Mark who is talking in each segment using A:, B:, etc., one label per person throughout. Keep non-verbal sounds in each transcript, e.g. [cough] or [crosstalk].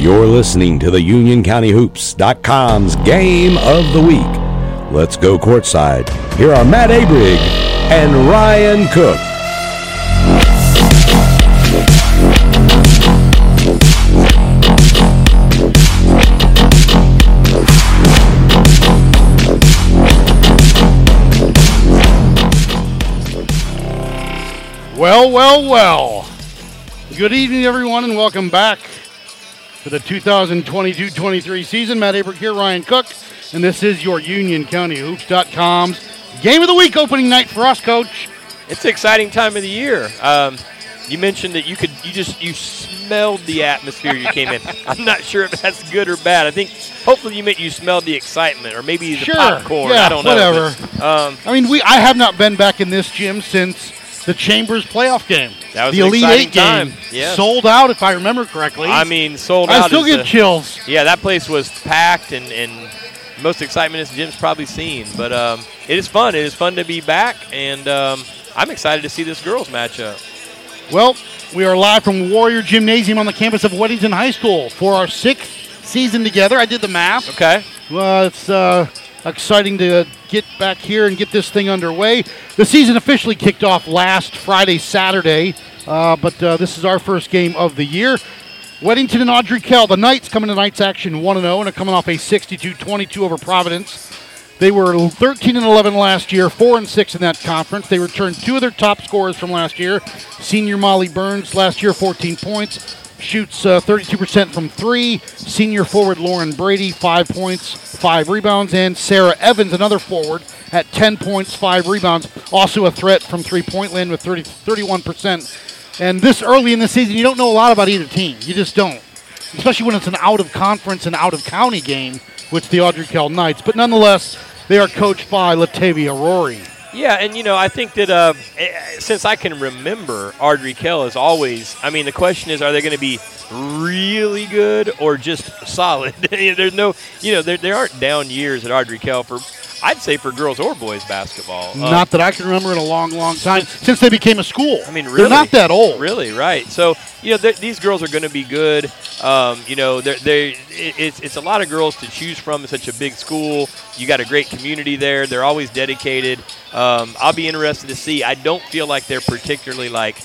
A: You're listening to the UnionCountyHoops.com's Game of the Week. Let's go courtside. Here are Matt Abrig and Ryan Cook.
B: Well, well, well. Good evening, everyone, and welcome back to the 2022-23 season. Matt Abrick here, Ryan Cook, and this is your UnionCountyHoops.com's Game of the Week opening night for us, Coach.
C: It's an exciting time of the year. Um, you mentioned that you could, you just, you smelled the atmosphere you came in. [laughs] I'm not sure if that's good or bad. I think hopefully you meant you smelled the excitement or maybe the
B: Sure,
C: popcorn.
B: yeah,
C: I don't know.
B: whatever.
C: um,
B: I mean, we I have not been back in this gym since the Chambers playoff game.
C: That was
B: the Elite
C: exciting
B: Eight game. Sold out, if I remember correctly.
C: I mean, sold
B: I
C: out.
B: I
C: still
B: get
C: a-
B: chills.
C: Yeah, that place was packed and, and most excitement this gym's probably seen. But um, it is fun. It is fun to be back, and um, I'm excited to see this girls matchup.
B: Well, we are live from Warrior Gymnasium on the campus of Weddington High School for our sixth season together. I did the math.
C: Okay.
B: Well, it's uh, exciting to get back here and get this thing underway. The season officially kicked off last Friday, Saturday, uh, but uh, this is our first game of the year. Weddington and Audrey Kell, the Knights coming to Knights action 1 0 and are coming off a 62 22 over Providence. They were 13 and 11 last year, 4 and 6 in that conference. They returned two of their top scorers from last year. Senior Molly Burns last year, 14 points, shoots uh, 32% from three. Senior forward Lauren Brady, 5 points, 5 rebounds. And Sarah Evans, another forward, at 10 points, 5 rebounds. Also a threat from three point land with 30, 31%. And this early in the season, you don't know a lot about either team. You just don't. Especially when it's an out of conference and out of county game, which the Audrey Kell Knights. But nonetheless, they are coached by Latavia Rory.
C: Yeah, and you know, I think that uh, eh, since I can remember, Audrey Kell is always. I mean, the question is, are they going to be really good or just [laughs] solid? [laughs] There's no, you know, there, there aren't down years at Audrey Kell for, I'd say, for girls or boys basketball. Uh,
B: Not that I can remember in a long, long time since they became a school.
C: I mean, really,
B: They're not that old.
C: Really, right? So you know, these girls are going to be good. Um, you know, they're, they it, it's it's a lot of girls to choose from in such a big school. You got a great community there. They're always dedicated. Um, I'll be interested to see. I don't feel like they're particularly like.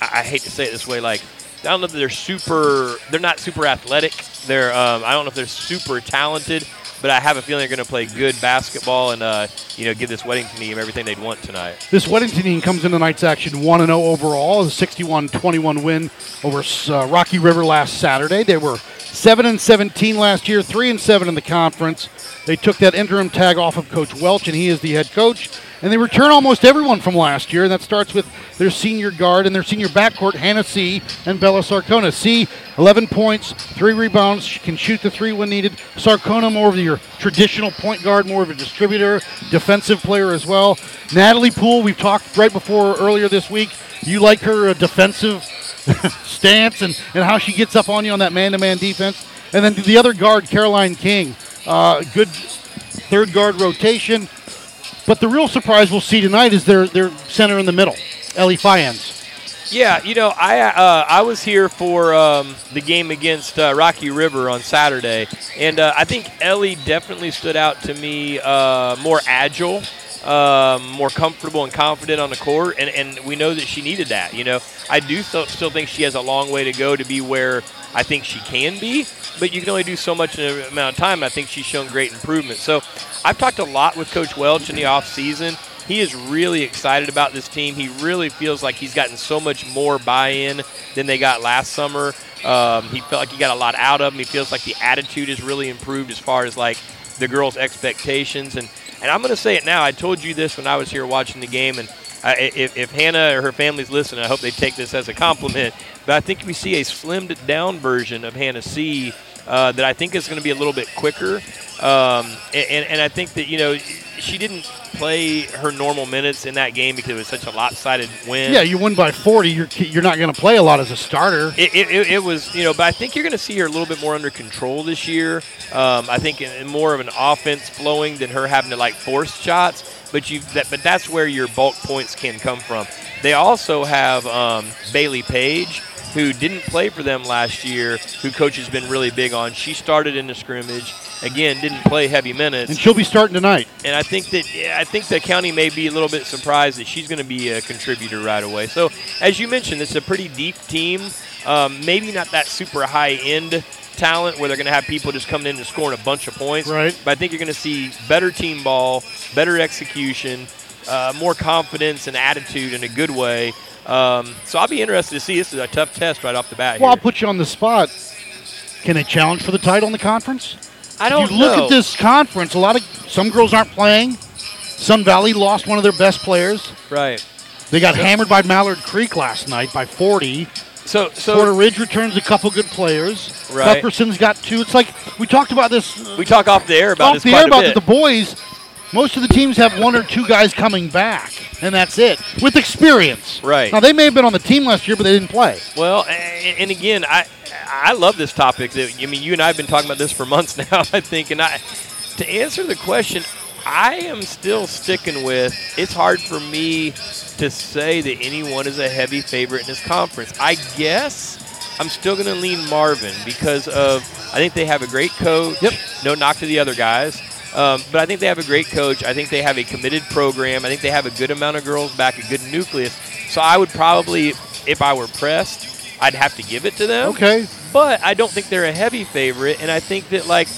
C: I, I hate to say it this way, like. I don't know if they're super. They're not super athletic. They're. Um, I don't know if they're super talented, but I have a feeling they're going to play good basketball and uh, you know give this Weddington team everything they'd want tonight.
B: This Weddington team comes into night's action 1 0 overall, a 61 21 win over uh, Rocky River last Saturday. They were 7 and 17 last year, 3 and 7 in the conference. They took that interim tag off of Coach Welch, and he is the head coach. And they return almost everyone from last year, and that starts with their senior guard and their senior backcourt, Hannah C. and Bella Sarcona. C, 11 points, 3 rebounds, she can shoot the 3 when needed. Sarcona, more of your traditional point guard, more of a distributor, defensive player as well. Natalie Poole, we've talked right before earlier this week. You like her uh, defensive [laughs] stance and, and how she gets up on you on that man to man defense. And then the other guard, Caroline King, uh, good third guard rotation. But the real surprise we'll see tonight is their, their center in the middle, Ellie Fiennes.
C: Yeah, you know, I uh, I was here for um, the game against uh, Rocky River on Saturday, and uh, I think Ellie definitely stood out to me uh, more agile, um, more comfortable and confident on the court, and, and we know that she needed that. You know, I do still, think she has a long way to go to be where I think she can be, but you can only do so much in an amount of time. I think she's shown great improvement. So I've talked a lot with Coach Welch in the off season. He is really excited about this team. He really feels like he's gotten so much more buy-in than they got last summer. Um, he felt like he got a lot out of them. He feels like the attitude has really improved as far as like the girls' expectations. And and I'm going to say it now. I told you this when I was here watching the game, and I, if, if Hannah or her family's listening, I hope they take this as a compliment. But I think we see a slimmed down version of Hannah C. uh, that I think is going to be a little bit quicker. Um, and, and I think that, you know, she didn't play her normal minutes in that game because it was such a lopsided win.
B: Yeah, you win by 40. You're you're not going to play a lot as a starter.
C: It, it, it- was, you know, but I think you're going to see her a little bit more under control this year. Um, I think in, in more of an offense flowing than her having to like force shots. But you, that, but that's where your bulk points can come from. They also have um, Bailey Page, who didn't play for them last year, who coach has been really big on. She started in the scrimmage. Again, didn't play heavy minutes.
B: And she'll be starting tonight.
C: And I think that yeah, I think the county may be a little bit surprised that she's going to be a contributor right away. So as you mentioned, it's a pretty deep team. Um, maybe not that super high end talent where they're going to have people just coming in and scoring a bunch of points.
B: Right.
C: But I think you're going to see better team ball, better execution, uh, more confidence and attitude in a good way. Um, so I'll be interested to see. This is a tough test right off the bat.
B: Well, I'll put you on the spot. Can they challenge for the title in the conference?
C: I don't know
B: you look at this conference. A lot of some girls aren't playing. Sun Valley lost one of their best players.
C: Right.
B: They got hammered by Mallard Creek last night by 40.
C: So so
B: Porter Ridge returns a couple good players.
C: Right.
B: Cuthbertson's got two. It's like we talked about this
C: we talk off the air about
B: off
C: this
B: the air about the boys. Most of the teams have one or two guys coming back, and that's it with experience.
C: Right.
B: Now they may have been on the team last year, but they didn't play.
C: Well, and again, I I love this topic. That I mean, you and I have been talking about this for [laughs] months now. I think, and I to answer the question, I am still sticking with. It's hard for me to say that anyone is a heavy favorite in this conference. I guess I'm still going to lean Marvin because of I think they have a great coach.
B: Yep.
C: No knock to the other guys. Um, but I think they have a great coach. I think they have a committed program. I think they have a good amount of girls back, a good nucleus. So I would probably, if I were pressed, I'd have to give it to them.
B: Okay.
C: But I don't think they're a heavy favorite, and I think that like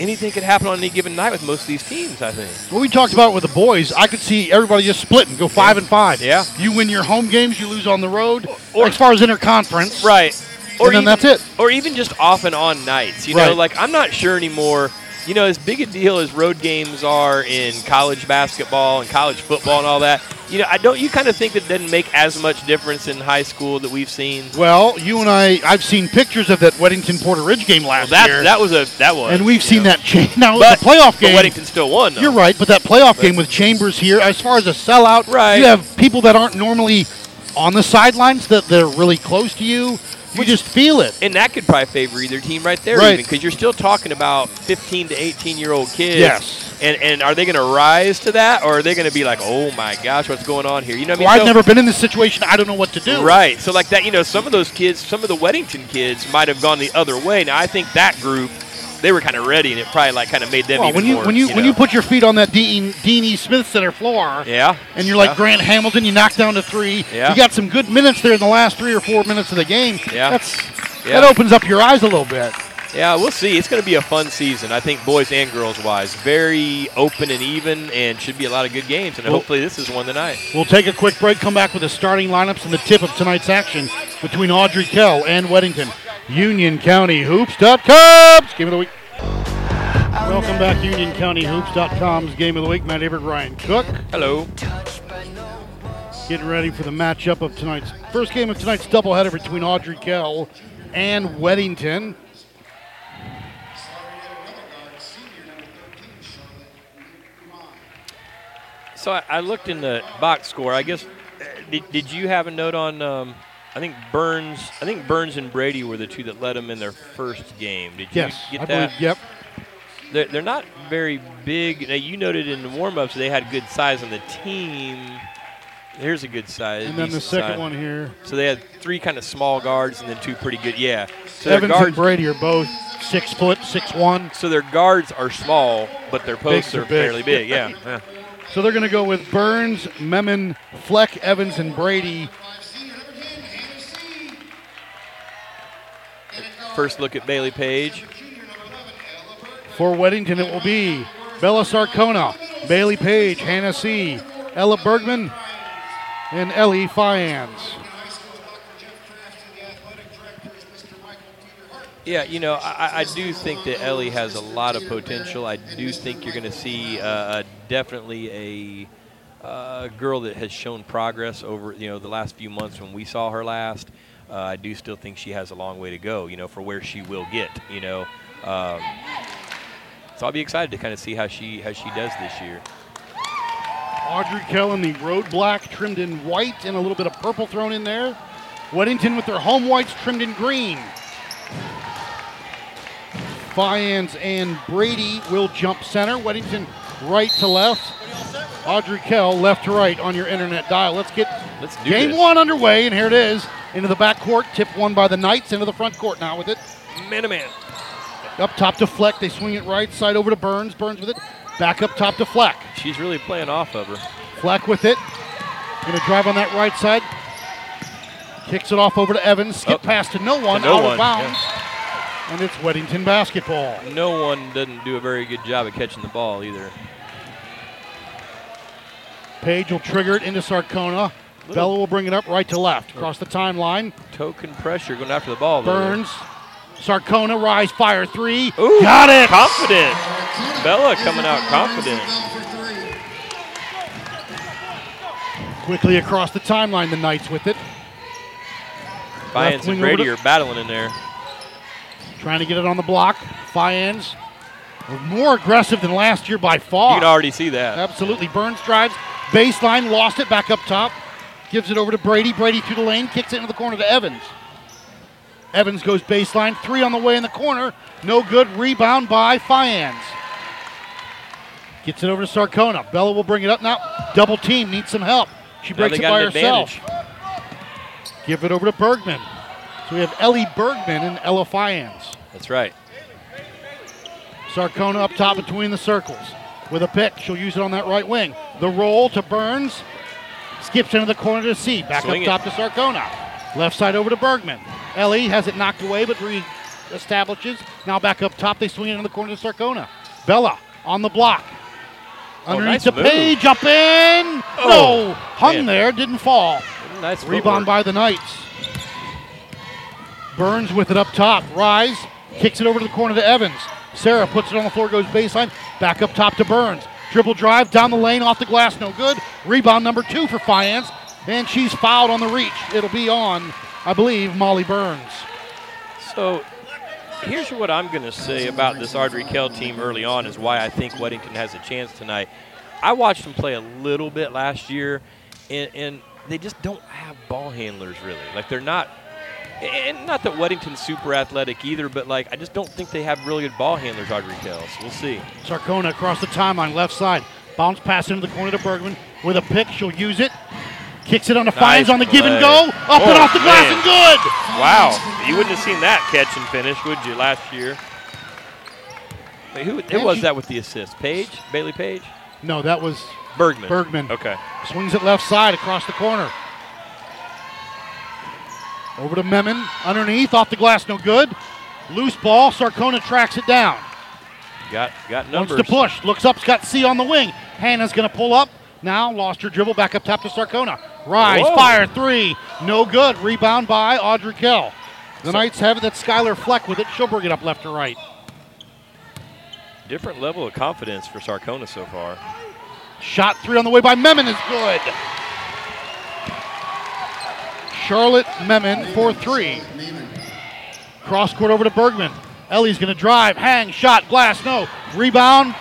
C: anything could happen on any given night with most of these teams. I think.
B: What we talked about with the boys, I could see everybody just splitting, go five and five.
C: Yeah.
B: You win your home games, you lose on the road.
C: Or-
B: as far as interconference,
C: Right.
B: And then that's it.
C: Or even just off and on nights. You
B: Right.
C: know, like I'm not sure anymore. You know, as big a deal as road games are in college basketball and college football and all that. You know, I don't. You kind of think that doesn't make as much difference in high school that we've seen.
B: Well, you and I, I've seen pictures of that Weddington Porter Ridge game
C: Well,
B: last
C: that
B: year,
C: that was a that was.
B: and we've seen
C: know.
B: that change. Now
C: But
B: the playoff
C: but
B: game.
C: Weddington still won. Though.
B: You're right, but that playoff game with Chambers here, as far as a sellout,
C: Right.
B: you have people that aren't normally on the sidelines that they're really close to you. You just feel it.
C: And that could probably favor either team right there,
B: Right.
C: even because you're still talking about 15 to 18 year old kids.
B: Yes.
C: And and are they going to rise to that, or are they going to be like, oh my gosh, what's going on here? You know what I mean?
B: Well, I've
C: So-
B: never been in this situation. I don't know what to do.
C: Right. So like that, you know, some of those kids, some of the Weddington kids might have gone the other way. Now I think that group, they were kind of ready, and it probably like kind of made them
B: Well,
C: even
B: when you
C: more,
B: when you,
C: you
B: when you put your feet on that Dean Dean E. Smith Center floor,
C: yeah,
B: and you're like
C: Yeah.
B: Grant Hamilton, you knock down to three.
C: Yeah.
B: You got some good minutes there in the last three or four minutes of the game.
C: Yeah.
B: That's
C: Yeah.
B: that opens up your eyes a little bit.
C: yeah, we'll see. It's going to be a fun season. I think boys and girls wise, very open and even, and should be a lot of good games. And
B: Well-
C: hopefully this is one tonight.
B: We'll take a quick break, come back with the starting lineups and the tip of tonight's action between Audrey Kell and Weddington. Union County Hoops.com's game of the week. Welcome back, Union County game of the week. Matt Averett, Ryan Cook,
C: Hello.
B: getting ready for the matchup of tonight's first game of tonight's doubleheader between Audrey Kell and Weddington.
C: So I, I looked in the box score. I guess uh, did, did you have a note on? Um, I think Burns. I think Burns and Brady were the two that led them in their first game. Did you
B: Yes,
C: get
B: I
C: that?
B: believe. Yep.
C: They're, they're not very big. Now you noted in the warm-ups they had good size on the team. Here's a good size.
B: And then the second
C: size.
B: one here.
C: So they had three kind of small guards and then two pretty good. Yeah. So
B: Evans and. Brady are both six foot, six one.
C: So their guards are small, but their posts
B: are
C: are
B: big.
C: fairly big. Yeah. [laughs] yeah.
B: So they're going to go with Burns, Memon, Fleck, Evans, and Brady.
C: First look at Bailey Page.
B: For Weddington, it will be Bella Sarcona, Bailey Page, Hannah C., Ella Bergman, and Ellie Fians.
C: Yeah, you know, I, I do think that Ellie has a lot of potential. I do think you're going to see uh, definitely a uh, girl that has shown progress over you know the last few months when we saw her last. Uh, I do still think she has a long way to go. You know, for where she will get. You know, um, so I'll be excited to kind of see how she how she does this year.
B: Audrey Kell in the road black, trimmed in white, and a little bit of purple thrown in there. Weddington with their home whites trimmed in green. Fians and Brady will jump center. Weddington right to left. Audrey Kell left to right on your internet dial. Let's get
C: Let's
B: game
C: this.
B: one underway, and here it is. Into the back court, tip one by the Knights, into the front court now with it.
C: Man to man.
B: Up top to Fleck. They swing it right side over to Burns. Burns with it. Back up top to Fleck.
C: She's really playing off of her.
B: Fleck with it. Going to drive on that right side. Kicks it off over to Evans. Skip
C: Oh.
B: pass to no one.
C: no
B: out
C: one,
B: of bounds. And it's Weddington basketball.
C: No one doesn't do a very good job of catching the ball either.
B: Page will trigger it into Sarcona. Bella will bring it up right to left. Across the timeline.
C: Token pressure going after the ball.
B: Burns. Sarcona, rise, fire three.
C: Ooh,
B: Got it.
C: Confident. Bella coming out confident.
B: Quickly across the timeline, the Knights with it. Wing
C: and Brady are battling in there.
B: Trying to get it on the block. Fians. More aggressive than last year by far.
C: You can already see that.
B: Absolutely. Burns drives. Baseline, lost it back up top. Gives it over to Brady. Brady through the lane, kicks it into the corner to Evans. Evans goes baseline. Three on the way in the corner. No good. Rebound by Fians. Gets it over to Sarcona. Bella will bring it up now. Double team. Needs some help. She breaks it by herself.
C: advantage.
B: Give it over to Bergman. So we have Ellie Bergman and Ella Fians.
C: That's right.
B: Sarcona up top between the circles. With a pick, she'll use it on that right wing. The roll to Burns. Skips into the corner to C. Back
C: Swing
B: up
C: it.
B: top to Sarcona. Left side over to Bergman. Ellie has it knocked away, but re-establishes. Now back up top. They swing it in the corner to Sarcona. Bella on the block.
C: Oh,
B: Underneath
C: nice
B: the page, up in.
C: Oh,
B: no, hung
C: man.
B: there, didn't fall.
C: Nice
B: Rebound
C: footwork.
B: by the Knights. Burns with it up top. Rise, kicks it over to the corner to Evans. Sarah puts it on the floor, goes baseline. Back up top to Burns. Dribble drive down the lane, off the glass, no good. Rebound number two for Fiance, and she's fouled on the reach. It'll be on, I believe, Molly Burns.
C: So here's what I'm going to say about this Audrey Kell team early on is why I think Weddington has a chance tonight. I watched them play a little bit last year, and, and they just don't have ball handlers really. Like they're not, and not that Weddington's super athletic either, but like I just don't think they have really good ball handlers. Audrey Kell. So we'll see.
B: Sarcona across the timeline, left side. Bounce pass into the corner to Bergman. With a pick, she'll use it. Kicks it on the
C: Nice
B: on the give and go. Up and
C: Oh,
B: off the glass
C: man.
B: and good.
C: Wow, you wouldn't have seen that catch and finish, would you, last year? Wait, who, who was that with the assist? Page? Bailey Page?
B: No, that was
C: Bergman.
B: Bergman.
C: Okay.
B: Swings it left side across the corner. Over to Memon. Underneath, off the glass, no good. Loose ball. Sarcona tracks it down.
C: Got got numbers.
B: Wants to push. Looks up. Got C on the wing. Hannah's going to pull up. Now lost her dribble. Back up top to Sarcona. Rise.
C: Whoa.
B: Fire. Three. No good. Rebound by Audrey Kell. The Knights have it. That's Skylar Fleck with it. She'll bring it up left or right.
C: Different level of confidence for Sarcona so far.
B: Shot three on the way by Memon is good. Charlotte Memon for three. Cross court over to Bergman. Ellie's going to drive, hang, shot, glass, no. Rebound,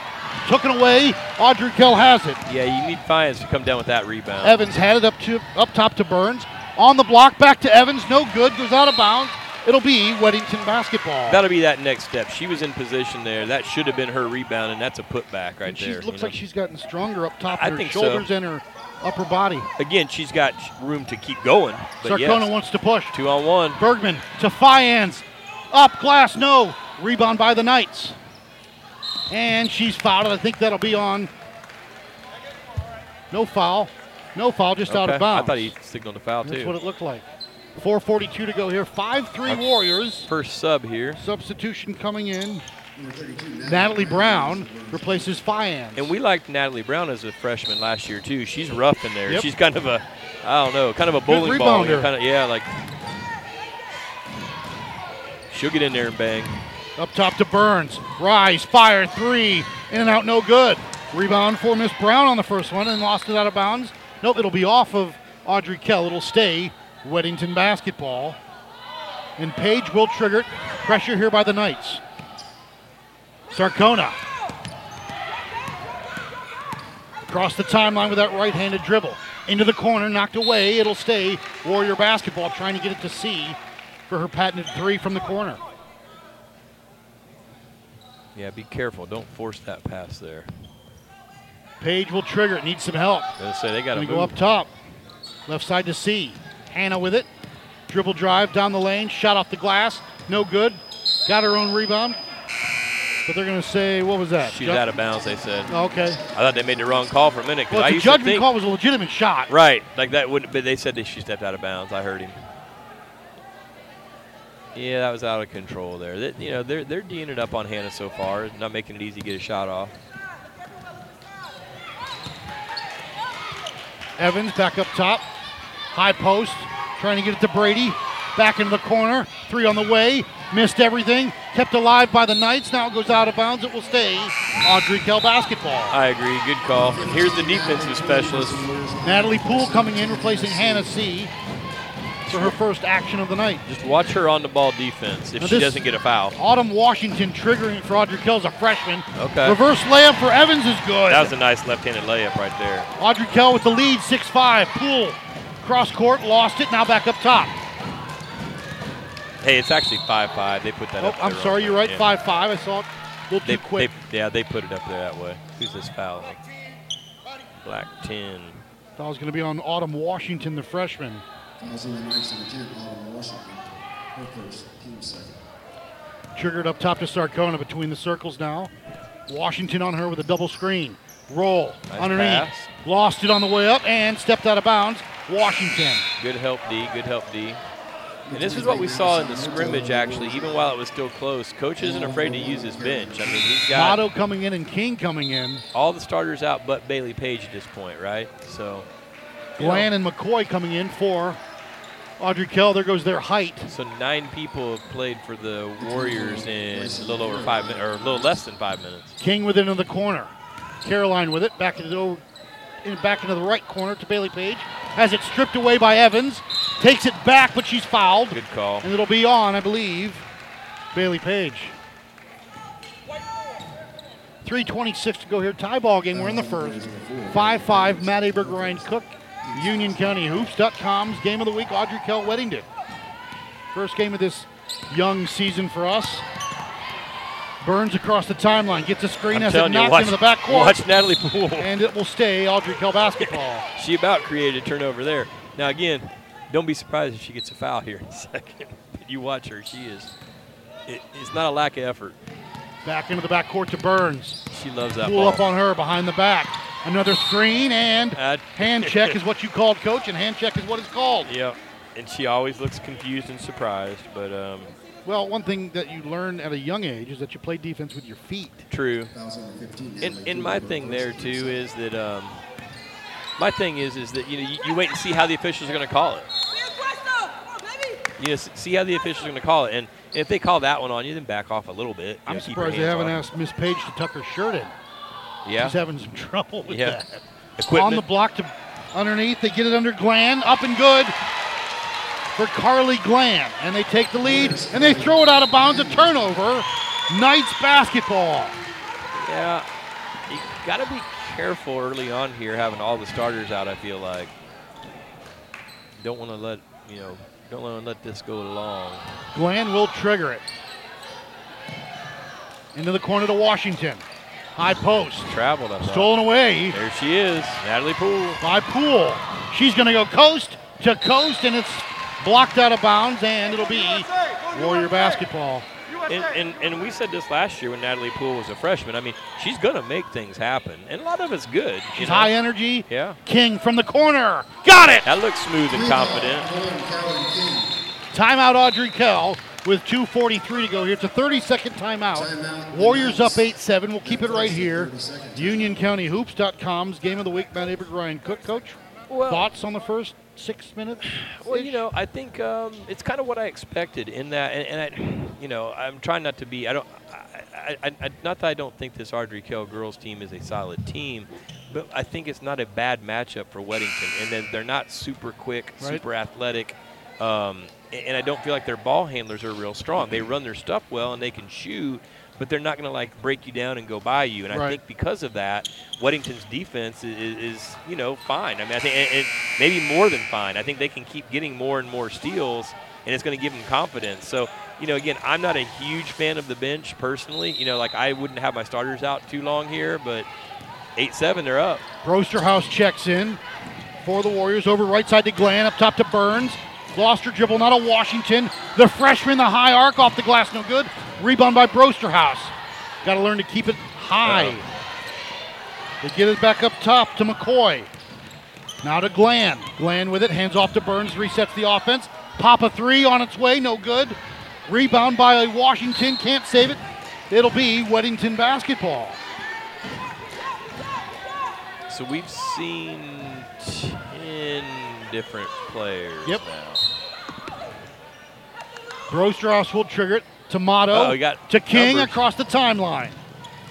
B: took it away. Audrey Kell has it.
C: Yeah, you need Fiance to come down with that rebound.
B: Evans had it up to up top to Burns. On the block, back to Evans, no good, goes out of bounds. It'll be Weddington basketball.
C: That'll be that next step. She was in position there. That should have been her rebound, and that's a putback right
B: and she
C: there.
B: looks
C: you
B: like she's gotten stronger up top
C: I
B: her
C: think so.
B: shoulders and her upper body.
C: Again, she's got room to keep going.
B: Sarcona
C: yes,
B: wants to push.
C: two on one.
B: Bergman to Fians. Up, glass, no. Rebound by the Knights. And she's fouled. I think that'll be on. No foul. No foul, just out of bounds.
C: I thought he signaled a foul
B: That's
C: too.
B: what it looked like. 4.42 to go here. 5 3 Warriors.
C: First sub here.
B: Substitution coming in. Natalie Brown replaces Fians.
C: And we liked Natalie Brown as a freshman last year too. She's rough in there.
B: Yep.
C: She's kind of a, I don't know, kind of a bowling ball. Kind of, yeah, like she'll get in there and bang.
B: Up top to Burns. Rise, fire, three. In and out, no good. Rebound for Miss Brown on the first one and lost it out of bounds. Nope, it'll be off of Audrey Kell. It'll stay Weddington basketball. And Page will trigger it. Pressure here by the Knights. Sarcona. Across the timeline with that right handed dribble. Into the corner, knocked away. It'll stay. Warrior basketball trying to get it to C for her patented three from the corner.
C: Yeah, be careful. Don't force that pass there.
B: Page will trigger it. Needs some help.
C: Gonna say they got to
B: go up top. Left side to C. Hannah with it. Dribble drive down the lane. Shot off the glass. No good. Got her own rebound. But they're going to say, what was that?
C: She's out of bounds. They said.
B: Okay.
C: I thought they made the wrong call for a minute. 'cause
B: Well,
C: I
B: the
C: used to
B: judgment
C: think,
B: call was a legitimate shot.
C: Right, like that wouldn't. But they said that she stepped out of bounds. I heard him. Yeah, that was out of control there. That, you know, they're they're D'ing it up on Hannah so far, not making it easy to get a shot off.
B: Evans back up top. High post. Trying to get it to Brady. Back into the corner. Three on the way. Missed everything. Kept alive by the Knights. Now it goes out of bounds. It will stay. Audrey Kell basketball.
C: I agree. Good call. And here's the defensive specialist.
B: Natalie Poole coming in, replacing Hannah C. for her first action of the night.
C: Just watch her on the ball defense if
B: Now
C: she doesn't get a foul.
B: Autumn Washington triggering for Audrey Kell's a freshman.
C: Okay.
B: Reverse layup for Evans is good.
C: That was a nice left-handed layup right there.
B: Audrey Kell with the lead, 6-5. Poole cross court, lost it, now back up top.
C: Hey, it's actually five-five. They put that
B: Oh,
C: up.
B: I'm
C: there
B: sorry, you're right,
C: Yeah.
B: 5-5. I saw it a little
C: They,
B: too quick.
C: they- yeah, they put it up there that way. Who's this foul? Black 10.
B: Thought it was going to be on Autumn Washington, the freshman.
D: Fouls on the Knights and ten, Autumn Washington. Her first, team second.
B: Triggered up top to Sarcona between the circles now. Washington on her with a double screen. Roll
C: Nice
B: underneath.
C: pass.
B: Lost it on the way up and stepped out of bounds. Washington.
C: Good help, D. Good help, D. And this is what we saw in the scrimmage, actually. Even while it was still close, coach isn't afraid to use his bench. I mean, he's got
B: Motto coming in and King coming in.
C: all the starters out but Bailey Page at this point, right? So, you know,
B: Glenn and McCoy coming in for Audrey Kell. There goes their height.
C: so nine people have played for the Warriors in a little over five minutes, or a little less than five minutes.
B: King with it in the corner. Caroline with it back into the back into the right corner to Bailey Page. Has it stripped away by Evans. Takes it back, but she's fouled.
C: Good call.
B: And it'll be on, I believe, Bailey Page. 326 to go here. Tie ball game. We're in the first. 5-5. Matt Aber, Ryan Cook. Union County Hoops.com's game of the week. Audrey Kell Weddington. First game of this young season for us. Burns across the timeline. Gets a screen
C: I'm
B: as it
C: telling you,
B: knocks
C: watch,
B: into the back court.
C: watch Natalie Poole.
B: And it will stay Audrey Kell [laughs] basketball.
C: She about created a turnover there. Now again, don't be surprised if she gets a foul here in a [laughs] second. you watch her; she is. It, it's not a lack of effort.
B: Back into the back court to Burns.
C: She loves that
B: Pull
C: ball.
B: up on her behind the back. Another screen and
C: Uh,
B: hand check is what you called, coach, and hand check is what it's called.
C: Yeah, And she always looks confused and surprised, but um,
B: Well, one thing that you learn at a young age is that you play defense with your feet.
C: true.
D: Fouls on the 15,
C: And, and my thing there too is that um, my thing is is that you know you, you wait and see how the officials are going to call it. You know, see how the officials are going to call it, and if they call that one on you, then back off a little bit.
B: I'm surprised they haven't asked Miss Page to tuck her shirt in.
C: Yeah.
B: She's having some trouble with
C: Yeah.
B: that.
C: Equipment.
B: On the block to underneath. They get it under Glan, Up and good for Carly Glan, And they take the lead and they throw it out of bounds. A turnover. Knights basketball.
C: Yeah, you got to be careful early on here, having all the starters out. I feel like don't want to let you know, don't want to let this go long.
B: Glenn will trigger it. Into the corner to Washington. High post.
C: Traveled up.
B: Stolen away
C: There she is, Natalie Poole.
B: by Poole. She's going to go coast to coast, and it's blocked out of bounds, and it'll be Warrior basketball.
C: And, and and we said this last year when Natalie Poole was a freshman. I mean, she's gonna make things happen, and a lot of it's good.
B: She's
C: know?
B: high energy.
C: Yeah,
B: King from the corner. Got it!
C: that looks smooth and confident.
D: Rebound, Caroline King.
B: Timeout Audrey Kell with 2.43 to go here. It's a 30 second timeout.
D: Timeout.
B: Warriors up 8 7. We'll keep it right here.
D: 30 seconds.
B: UnionCountyHoops.com's game of the week. Matt Aber, Ryan Cook, coach.
C: Well-
B: Thoughts on the first six minutes?
C: Well, you know, I think um, it's kind of what I expected in that, and, and I, you know, I'm trying not to be. I don't. I, I, I, not that I don't think this Audrey Kell girls team is a solid team, but I think it's not a bad matchup for Weddington, and then they're not super quick,
B: Right.
C: super athletic. Um, and I don't feel like their ball handlers are real strong. They run their stuff well and they can shoot, but they're not going to like break you down and go by you. And I think because of that, Weddington's defense is, is, is you know fine. I mean, I think and, and maybe more than fine. I think they can keep getting more and more steals, and it's going to give them confidence. So you know, again, I'm not a huge fan of the bench personally. You know, like I wouldn't have my starters out too long here, but eight seven, they're up.
B: Brosterhouse checks in for the Warriors over right side to Glenn, up top to Burns. Lost her dribble, not a Washington. The freshman, the high arc off the glass, no good. Rebound by Brosterhouse. Got to learn to keep it high. They get it back up top to McCoy. Now to Glenn. Glenn with it, hands off to Burns, resets the offense. Pop a three on its way, no good. Rebound by Washington, can't save it. It'll be Weddington basketball.
C: So we've seen ten different players
B: Yep.
C: now.
B: Brosterhouse will trigger it. Tomato
C: Oh, got
B: to King
C: numbers.
B: across the timeline.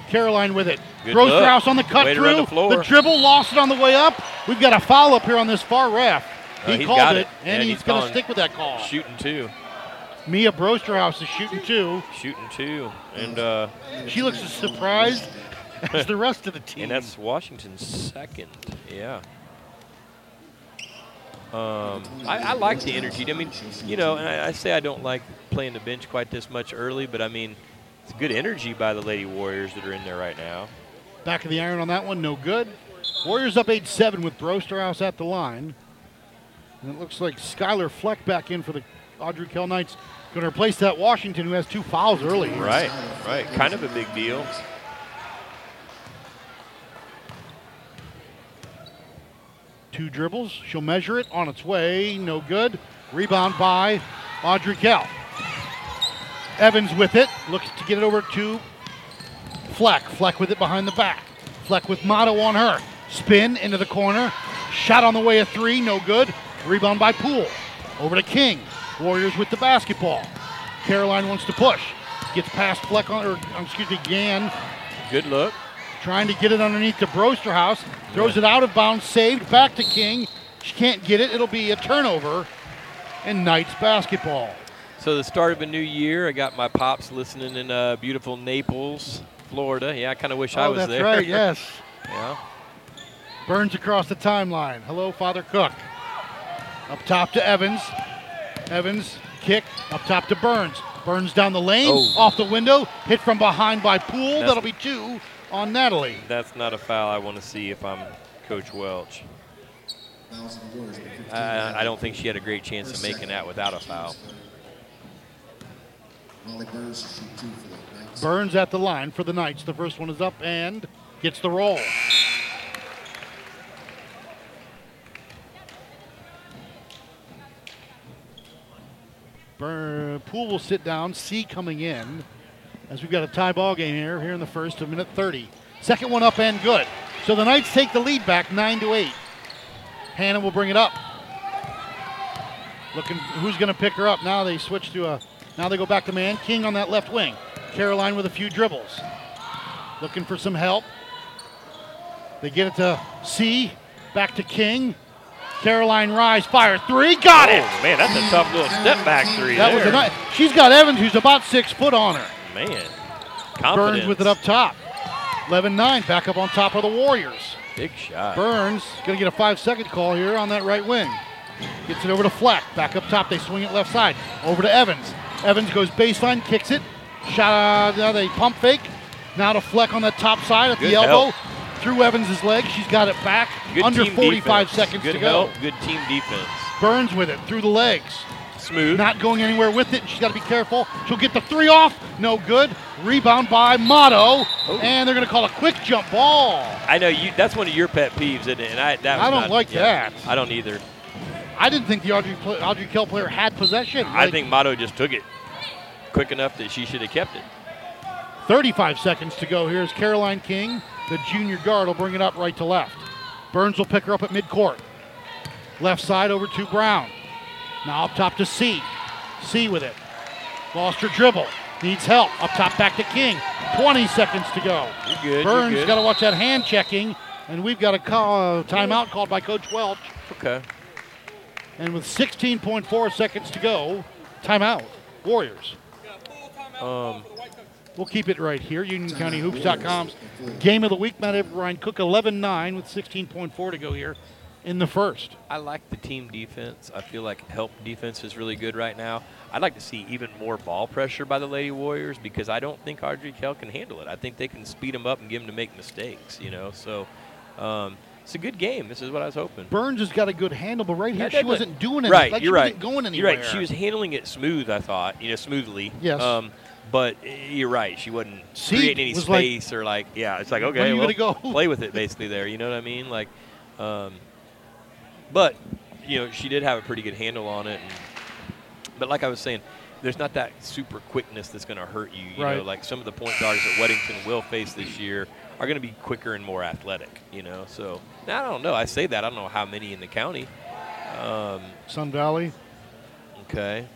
B: Caroline with it.
C: Good
B: Brosterhouse on the cut
C: Way
B: through.
C: the floor.
B: dribble lost it on the way up. We've got a foul up here on this far ref.
C: Uh,
B: He
C: he's
B: called it,
C: it.
B: and he's,
C: he's
B: going to stick with that call.
C: Shooting two,
B: Mia Brosterhouse is shooting two.
C: shooting two, and uh,
B: She looks as surprised as the rest of the [laughs] team.
C: and that's Washington's second. Yeah. Um, I, I like the energy. I mean, you know, and I, I say I don't like playing the bench quite this much early, but I mean, it's good energy by the Lady Warriors that are in there right now.
B: Back of the iron on that one, no good. Warriors up 8 7 with Brosterhouse at the line. And it looks like Skylar Fleck back in for the Audrey Kell Knights. Going to replace that Washington who has two fouls early.
C: Right, right. Kind of a big deal.
B: Two dribbles. She'll measure it on its way. No good. Rebound by Audrey Kell. Evans with it. Looks to get it over to Fleck. Fleck with it behind the back. Fleck with Motto on her. Spin into the corner. Shot on the way of three. No good. Rebound by Poole. Over to King. Warriors with the basketball. Caroline wants to push. Gets past Fleck on, or excuse me, Gann
C: Good look.
B: Trying to get it underneath to Brosterhouse. Throws it out of bounds, saved back to King. She can't get it. It'll be a turnover. And Knights basketball.
C: So the start of a new year. I got my pops listening in uh, beautiful Naples, Florida. Yeah, I kind of wish I
B: oh,
C: was
B: that's
C: there.
B: right. Yes. [laughs]
C: yeah.
B: Burns across the timeline. Hello, Father Cook. Up top to Evans. Evans kick up top to Burns. Burns down the lane,
C: Oh.
B: off the window, hit from behind by Poole.
C: That's-
B: That'll be two on Natalie.
C: That's not a foul I want to see if I'm Coach Welch.
D: Fouls on the Warriors. with 15
C: I, I don't think she had a great chance of making that without a foul.
D: Burns to shoot two for the Knights.
B: Burns at the line for the Knights. The first one is up and gets the roll. Burn, Poole will sit down. C coming in as we've got a tie ball game here. Here in the first, a minute 30. Second one up and good. So the Knights take the lead back, nine to eight. Hannah will bring it up. Looking, who's going to pick her up now? They switch to a. Now they go back to man. King on that left wing. Caroline with a few dribbles. Looking for some help. They get it to C. Back to King. Caroline Rise fire three. Got it.
C: Oh, man, that's a tough little step back three
B: That was
C: there.
B: a nice. She's got Evans, who's about six foot on her.
C: Man,
B: Burns with it up top. 11-9, back up on top of the Warriors.
C: Big shot.
B: Burns going to get a five-second call here on that right wing. Gets it over to Fleck. Back up top, they swing it left side. Over to Evans. Evans goes baseline, kicks it. Shot, uh, now they pump fake. Now to Fleck on the top side at
C: Good
B: the elbow.
C: help.
B: Through Evans' leg. She's got it back.
C: Good
B: Under 45
C: defense.
B: seconds
C: Good
B: to go.
C: help, Good team defense.
B: Burns with it through the legs.
C: Smooth.
B: Not going anywhere with it. She's got to be careful. She'll get the three off. No good. Rebound by Motto.
C: Oh.
B: And they're going to call a quick jump ball.
C: I know you. That's one of your pet peeves, isn't it? And I, that
B: I don't
C: not-
B: like
C: yeah,
B: that.
C: I don't either.
B: I didn't think the Audrey, Audrey Kell player had possession.
C: I
B: Like,
C: think Motto just took it quick enough that she should have kept it.
B: 35 seconds to go. Here's Caroline King. The junior guard will bring it up right to left. Burns will pick her up at midcourt. Left side over to Brown. Now up top to C. C with it. Lost her dribble. Needs help. Up top back to King. 20 seconds to go.
C: Good.
B: Burns got to watch that hand checking. And we've got a call, uh, timeout called by Coach Welch.
C: Okay.
B: And with 16.4 seconds to go, timeout. Warriors.
C: Um,
B: We'll keep it right here. UnionCountyHoops.com's game of the week. Matt Avery, Ryan Cook 11-9 with 16.4 to go here in the first.
C: I like the team defense. I feel like help defense is really good right now. I'd like to see even more ball pressure by the Lady Warriors because I don't think Audrey Kell can handle it. I think they can speed them up and get them to make mistakes. You know, so um, it's a good game. This is what I was hoping.
B: Burns has got a good handle, but right here
C: Yeah,
B: she wasn't doing it.
C: Right,
B: like
C: you're
B: she
C: right.
B: wasn't going
C: You're right. She was handling it smooth. I thought, you know, smoothly.
B: Yes.
C: Um, but uh, you're right. She wasn't creating any
B: was like,
C: space or like, yeah. It's like okay, well,
B: go?
C: play with it basically there. You know what I mean? Like, um, but you know, she did have a pretty good handle on it. And, but like I was saying, there's not that super quickness that's going to hurt you. You know, like some of the point guards that Weddington will face this year are going to be quicker and more athletic. You know, so now I don't know. I say that I don't know how many in the county. Um,
B: Sun Valley.
C: Okay.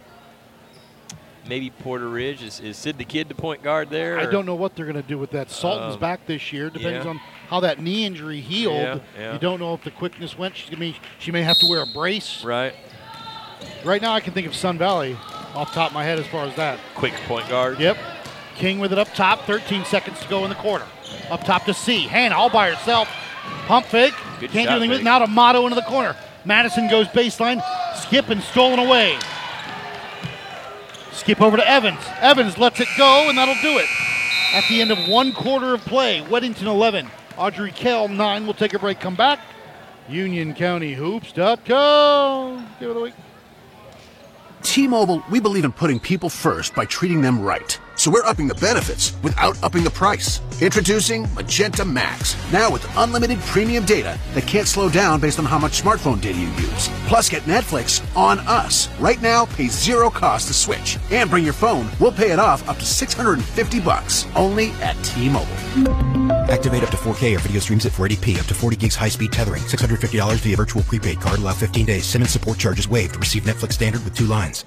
C: Maybe Porter Ridge is, is Sid the Kid the point guard there?
B: I
C: or-
B: don't know what they're going to do with that. Salton's
C: Um,
B: back this year. Depends
C: yeah.
B: on how that knee injury healed.
C: Yeah, yeah.
B: You don't know if the quickness went. Gonna be, she may have to wear a brace.
C: Right.
B: Right now, I can think of Sun Valley off the top of my head as far as that.
C: Quick point guard.
B: Yep. King with it up top. 13 seconds to go in the quarter. Up top to C. Hannah all by herself. Pump fake.
C: Good
B: Can't do anything with it. Now to Motto into the corner. Madison goes baseline. Skip and stolen away. Skip over to Evans. Evans lets it go, and that'll do it. At the end of one quarter of play, Weddington 11, Audrey Kell 9. We'll take a break, come back. UnionCountyHoops.com. Give it a week.
E: T-Mobile, we believe in putting people first by treating them right. So we're upping the benefits without upping the price. Introducing Magenta Max. Now with unlimited premium data that can't slow down based on how much smartphone data you use. Plus get Netflix on us. Right now, pay zero cost to switch. And bring your phone. We'll pay it off up to 650 bucks. Only at T-Mobile.
F: Activate up to 4K or video streams at 480p. Up to 40 gigs high speed tethering. $650 via virtual prepaid card. Allow 15 days. SIM and support charges waived. Receive Netflix standard with two lines.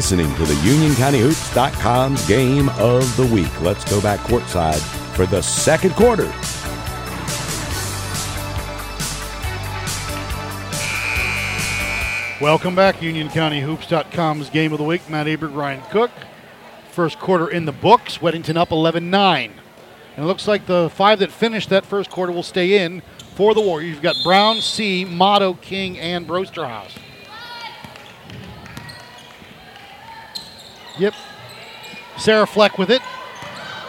A: Listening to the UnionCountyHoops.com's game of the week. Let's go back courtside for the second quarter.
B: Welcome back, UnionCountyHoops.com's game of the week. Matt Aber, Ryan Cook. First quarter in the books. Weddington up 11 9. And it looks like the five that finished that first quarter will stay in for the Warriors. You've got Brown, C, Motto, King, and Brosterhouse. Yep. Sarah Fleck with it.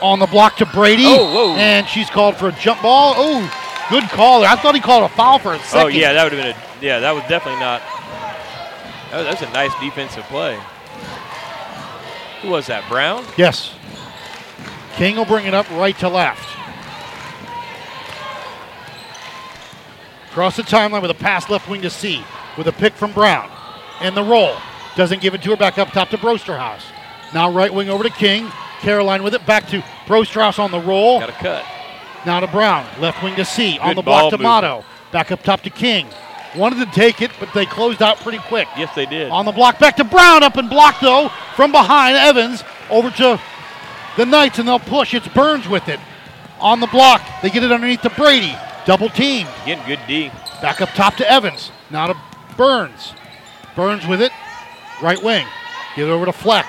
B: On the block to Brady.
C: Oh, whoa.
B: And she's called for a jump ball. Oh, good call there. I thought he called a foul for a oh, second.
C: Oh yeah, that would have been a yeah. That was definitely not. That was, that's a nice defensive play. Who was that? Brown.
B: Yes. King will bring it up right to left. Cross the timeline with a pass left wing to C with a pick from Brown. And the roll. Doesn't give it to her back up top to Brosterhouse. Now right wing over to King. Caroline with it back to Brosterhouse on the roll.
C: Got a cut.
B: Now to Brown. Left wing to C. on the block to
C: movement.
B: Motto. Back up top to King. Wanted to take it, but they closed out pretty quick.
C: Yes, they did.
B: On the block, back to Brown, up and blocked though from behind. Evans over to the Knights, and they'll push. It's Burns with it on the block. They get it underneath to Brady. Double team.
C: Again, good D.
B: Back up top to Evans. Now to Burns. Burns with it. Right wing. Get it over to Fleck.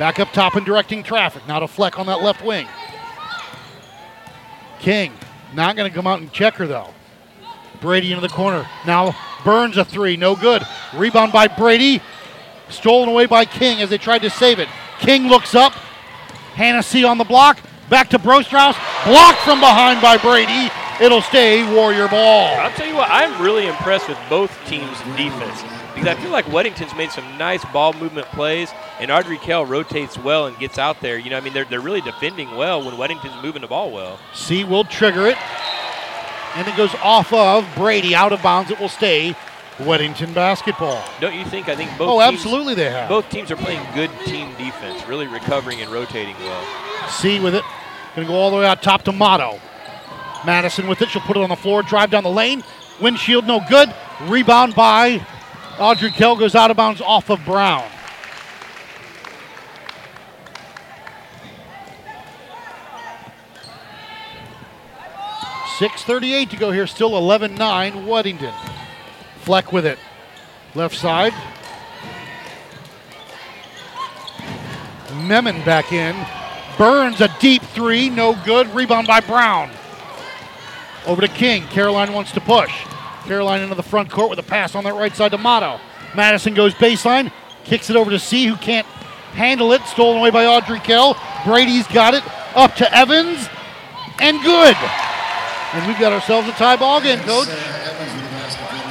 B: Back up top and directing traffic. Now to Fleck on that left wing. King. Not going to come out and check her though. Brady into the corner. Now Burns a three. No good. Rebound by Brady. Stolen away by King as they tried to save it. King looks up. Hannah C. on the block. Back to Brosterhouse. Blocked from behind by Brady. It'll stay Warrior ball.
C: I'll tell you what, I'm really impressed with both teams' defense because I feel like Weddington's made some nice ball movement plays, and Audrey Kell rotates well and gets out there. You know, I mean, they're, they're really defending well when Weddington's moving the ball well.
B: C will trigger it. And it goes off of Brady out of bounds. It will stay Weddington basketball.
C: Don't you think? I think both.
B: Oh,
C: teams,
B: absolutely they have.
C: Both teams are playing good team defense, really recovering and rotating well.
B: C with it. Going to go all the way out top to Motto. Madison with it. She'll put it on the floor, drive down the lane. Windshield no good. Rebound by Audrey Kell goes out of bounds off of Brown. Six thirty-eight to go here. Still 11-9. Weddington. Fleck with it. Left side. Memon back in. Burns a deep three, no good. Rebound by Brown. Over to King. Caroline wants to push. Caroline into the front court with a pass on that right side to Motto. Madison goes baseline, kicks it over to C, who can't handle it. Stolen away by Ardrey Kell. Brady's got it up to Evans, and good. And we've got ourselves a tie ball game, coach.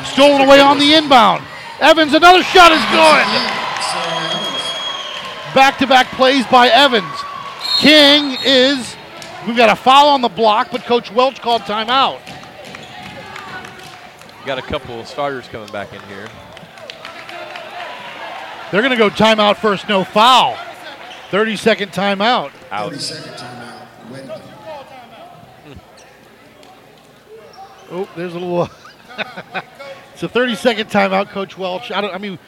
B: Stolen away on the inbound. Evans, another shot is good. Back to back plays by Evans. King is, we've got a foul on the block, but Coach Welch called timeout.
C: Got a couple of starters coming back in here.
B: They're going to go timeout first, no foul. 30 second timeout.
C: Out.
D: 30 second timeout. Weddington.
B: Oh, there's a little. Uh, [laughs] it's a 30 second timeout, Coach Welch. I don't. I mean,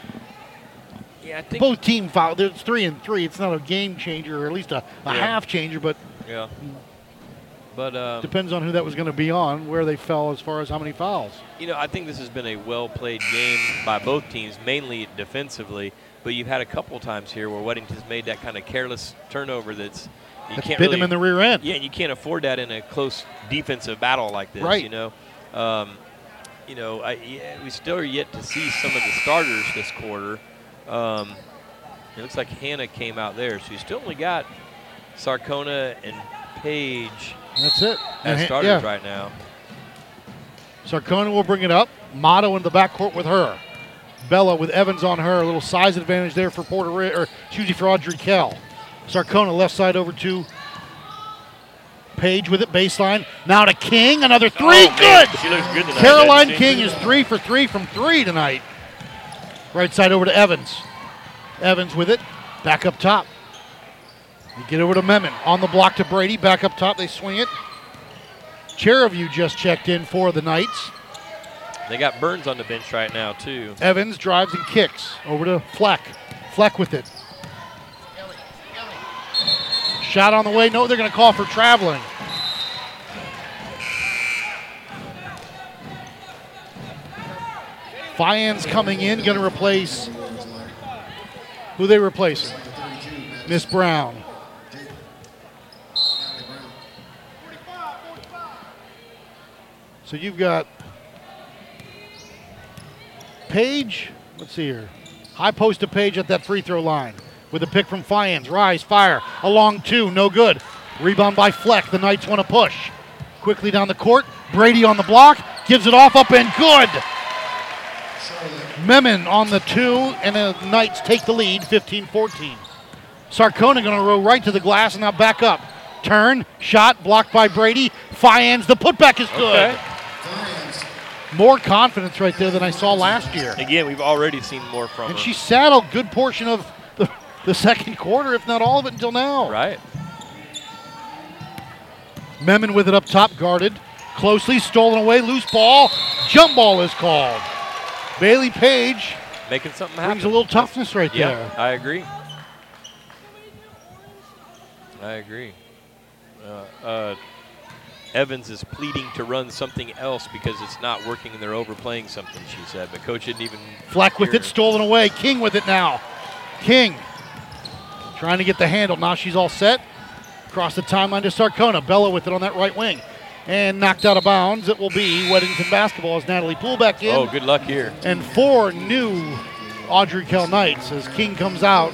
C: Yeah, I think.
B: both team foul. There's three and three. It's not a game changer, or at least a, a
C: Yeah.
B: half changer, but
C: Yeah. But um,
B: depends on who that was going to be on, where they fell as far as how many fouls.
C: you know, I think this has been a well played game by both teams, mainly defensively. But you've had a couple times here where Weddington's made that kind of careless turnover that's you
B: That's
C: can't
B: bit
C: really,
B: them in the rear end.
C: Yeah, and you can't afford that in a close defensive battle like this.
B: Right.
C: You know, um, you know, I, yeah, we still are yet to see some of the starters this quarter. Um, it looks like Hannah came out there, so you still only got Sarcona and Page
B: That's it.
C: as
B: And-
C: starters
B: yeah.
C: right now.
B: Sarcona will bring it up. Motto in the backcourt with her. Bella with Evans on her. A little size advantage there for Puerto Rico, or excuse me, for Ardrey Kell. Sarcona left side over to Page with it, baseline. Now to King, another
C: oh, three. man,
B: good.
C: She looks good tonight.
B: Caroline? King is three for three from three tonight. Right side over to Evans. Evans with it, back up top. You get over to Memon. On the block to Brady, back up top, they swing it. Chereview just checked in for the Knights.
C: They got Burns on the bench right now too.
B: Evans drives and kicks over to Fleck. Fleck with it. Shot on the way. No, they're going to call for traveling. Fians coming in, going to replace. Who they replace. Miss Brown. So you've got Page. Let's see here. High post to Page at that free throw line with a pick from Fians. Rise, fire. A long two, no good. Rebound by Fleck. The Knights want to push. Quickly down the court. Brady on the block. Gives it off up and good. Memon on the two, and the Knights take the lead 15 14. Sarcona going to roll right to the glass and now back up. Turn, shot, blocked by Brady. Fians, the putback is good.
C: Okay.
B: More confidence right there than I saw last year.
C: Again, we've already seen more from
B: And
C: her.
B: And she sat a good portion of the, the second quarter, if not all of it until now.
C: right.
B: Memon with it up top, guarded. Closely, stolen away, loose ball. Jump ball is called. Bailey Page
C: Making something happen.
B: brings a little toughness right
C: Yeah,
B: there.
C: I agree. I agree. Uh, uh, Evans is pleading to run something else because it's not working and they're overplaying something, she said. But coach didn't even.
B: Fleck with it, stolen away. King with it now. King trying to get the handle. Now she's all set. Across the timeline to Sarcona. Bella with it on that right wing. And knocked out of bounds. It will be Weddington basketball as Natalie Poole back in.
C: Oh, good luck here.
B: and four new Ardrey Kell Knights as King comes out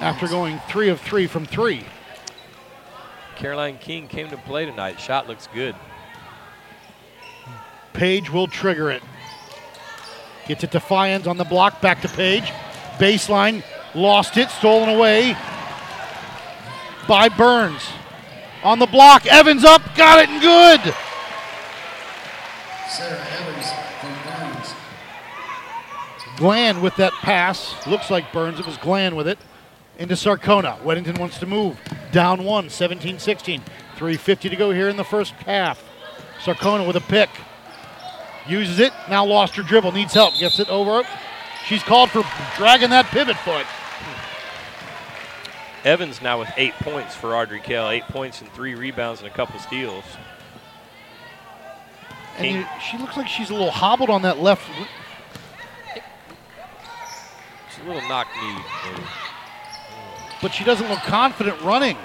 B: after going three of three from three.
C: Caroline King came to play tonight. Shot looks good.
B: Page will trigger it. Gets it to Fians on the block, back to Page. Baseline, lost it, stolen away by Burns. On the block, Evans up, got it and good.
D: Sarah Evans from Burns.
B: Glan with that pass. Looks like Burns. It was Glan with it. Into Sarcona. Weddington wants to move. Down one, 17 16. 3.50 to go here in the first half. Sarcona with a pick. Uses it. Now lost her dribble. Needs help. Gets it over. She's called for dragging that pivot foot.
C: Evans now with eight points for Ardrey Kell. Eight points and three rebounds and a couple steals.
B: And you- she looks like she's a little hobbled on that left.
C: She's a little knock knee.
B: But she doesn't look confident running.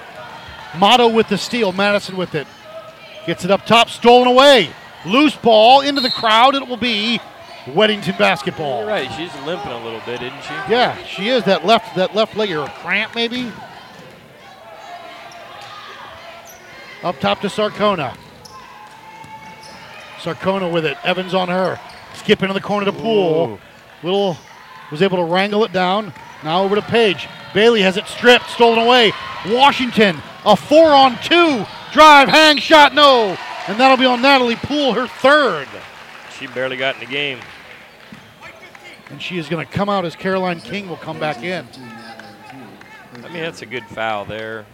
B: Motto with the steal, Madison with it. Gets it up top, stolen away. Loose ball into the crowd. It will be Weddington basketball.
C: You're right. She's limping a little bit, isn't she?
B: Yeah, she is that left that left leg or a cramp maybe. Up top to Sarcona. Sarcona with it. Evans on her. Skip into the corner to Poole. Little was able to wrangle it down. Now over to Page. Bailey has it stripped, stolen away. Washington, a four on two. Drive, hang, shot, no. And that'll be on Natalie Poole, her third.
C: She barely got in the game.
B: And she is going to come out as Caroline King will come back in.
C: I mean, that's a good foul there.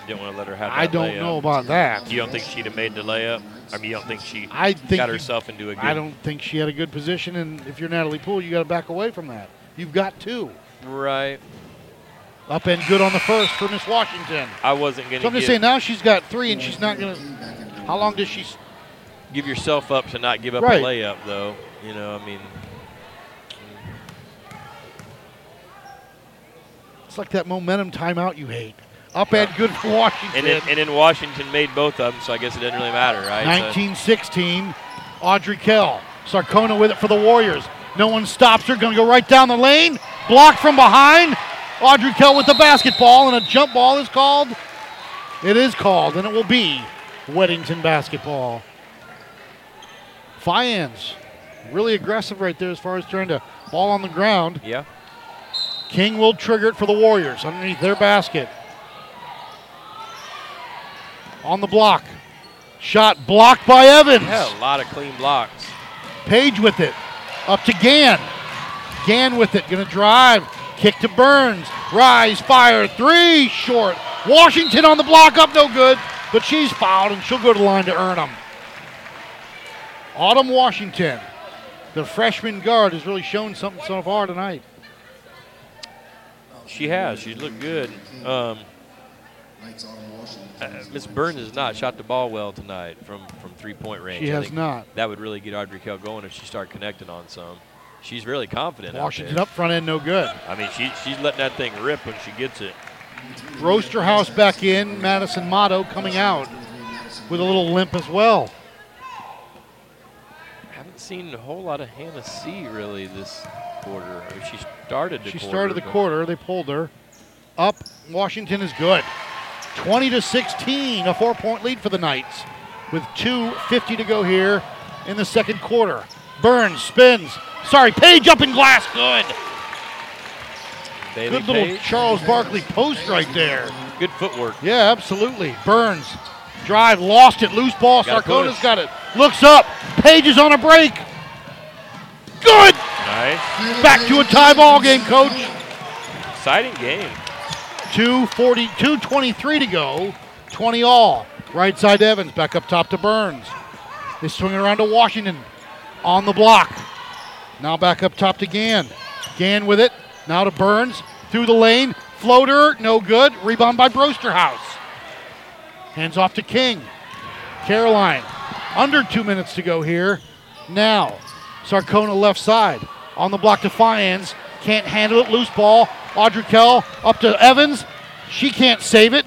C: You didn't want to let her have that
B: I don't
C: layup.
B: know about that.
C: You don't think she'd have made the layup? I mean, you don't think she
B: I think
C: got
B: you-
C: herself into a good.
B: I don't think she had a good position, and if you're Natalie Poole, you got to back away from that. You've got two.
C: Right.
B: Up and good on the first for Miss Washington.
C: I wasn't going to.
B: So I'm just saying now she's got three, and she's not going to. How long does she?
C: give yourself up to not give up
B: Right.
C: a layup, though. You know, I mean,
B: It's like that momentum timeout you hate. Up and good for Washington.
C: and then, and then Washington made both of them, so I guess it didn't really matter, right? So-
B: 1916, Ardrey Kell. Sarcona with it for the Warriors. No one stops her. Going to go right down the lane. Blocked from behind. Ardrey Kell with the basketball, and a jump ball is called. It is called, and it will be Weddington basketball. Fians, really aggressive right there as far as trying to ball on the ground.
C: yeah.
B: King will trigger it for the Warriors underneath their basket. On the block. Shot blocked by Evans.
C: Yeah, a lot of clean blocks.
B: Page with it. Up to Gann. Gann with it. Gonna drive. Kick to Burns. Rise, fire. Three short. Washington on the block up, no good. But she's fouled and she'll go to the line to earn them. Autumn Washington. The freshman guard has really shown something so far tonight.
C: She has. She looked good. Um, uh, Miss Burns has not shot the ball well tonight from, from three point range.
B: She
C: I
B: has not.
C: That would really get Ardrey Kell going if she started connecting on some. She's really confident.
B: Washington up front end, no good.
C: I mean, she, she's letting that thing rip when she gets it.
B: Brosterhouse back in. Madison Motto coming out with a little limp as well.
C: haven't seen a whole lot of Hannah C really this quarter. I mean, she started the
B: She
C: quarter,
B: started the quarter. They pulled her. Up. Washington is good. 20 to 16, a four point lead for the Knights with 2.50 to go here in the second quarter. Burns spins. Sorry, Page up in glass. Good.
C: Bailey
B: Good little
C: Page.
B: Charles Barkley post right there.
C: Good footwork.
B: Yeah, absolutely. Burns. Drive, lost it. Loose ball.
C: Gotta
B: Sarcona's
C: push.
B: got it. Looks up. Page is on a break. Good.
C: Nice.
B: Back to a tie ball game, coach.
C: Exciting game.
B: 240, 223 to go. 20 all. Right side to Evans. Back up top to Burns. They swing it around to Washington. On the block. Now back up top to Gann. Gann with it. Now to Burns. Through the lane. Floater. No good. Rebound by Brosterhouse. Hands off to King. Caroline. Under two minutes to go here. Now. Sarcona left side. On the block to Fians. Can't handle it. Loose ball. Ardrey Kell up to Evans. She can't save it,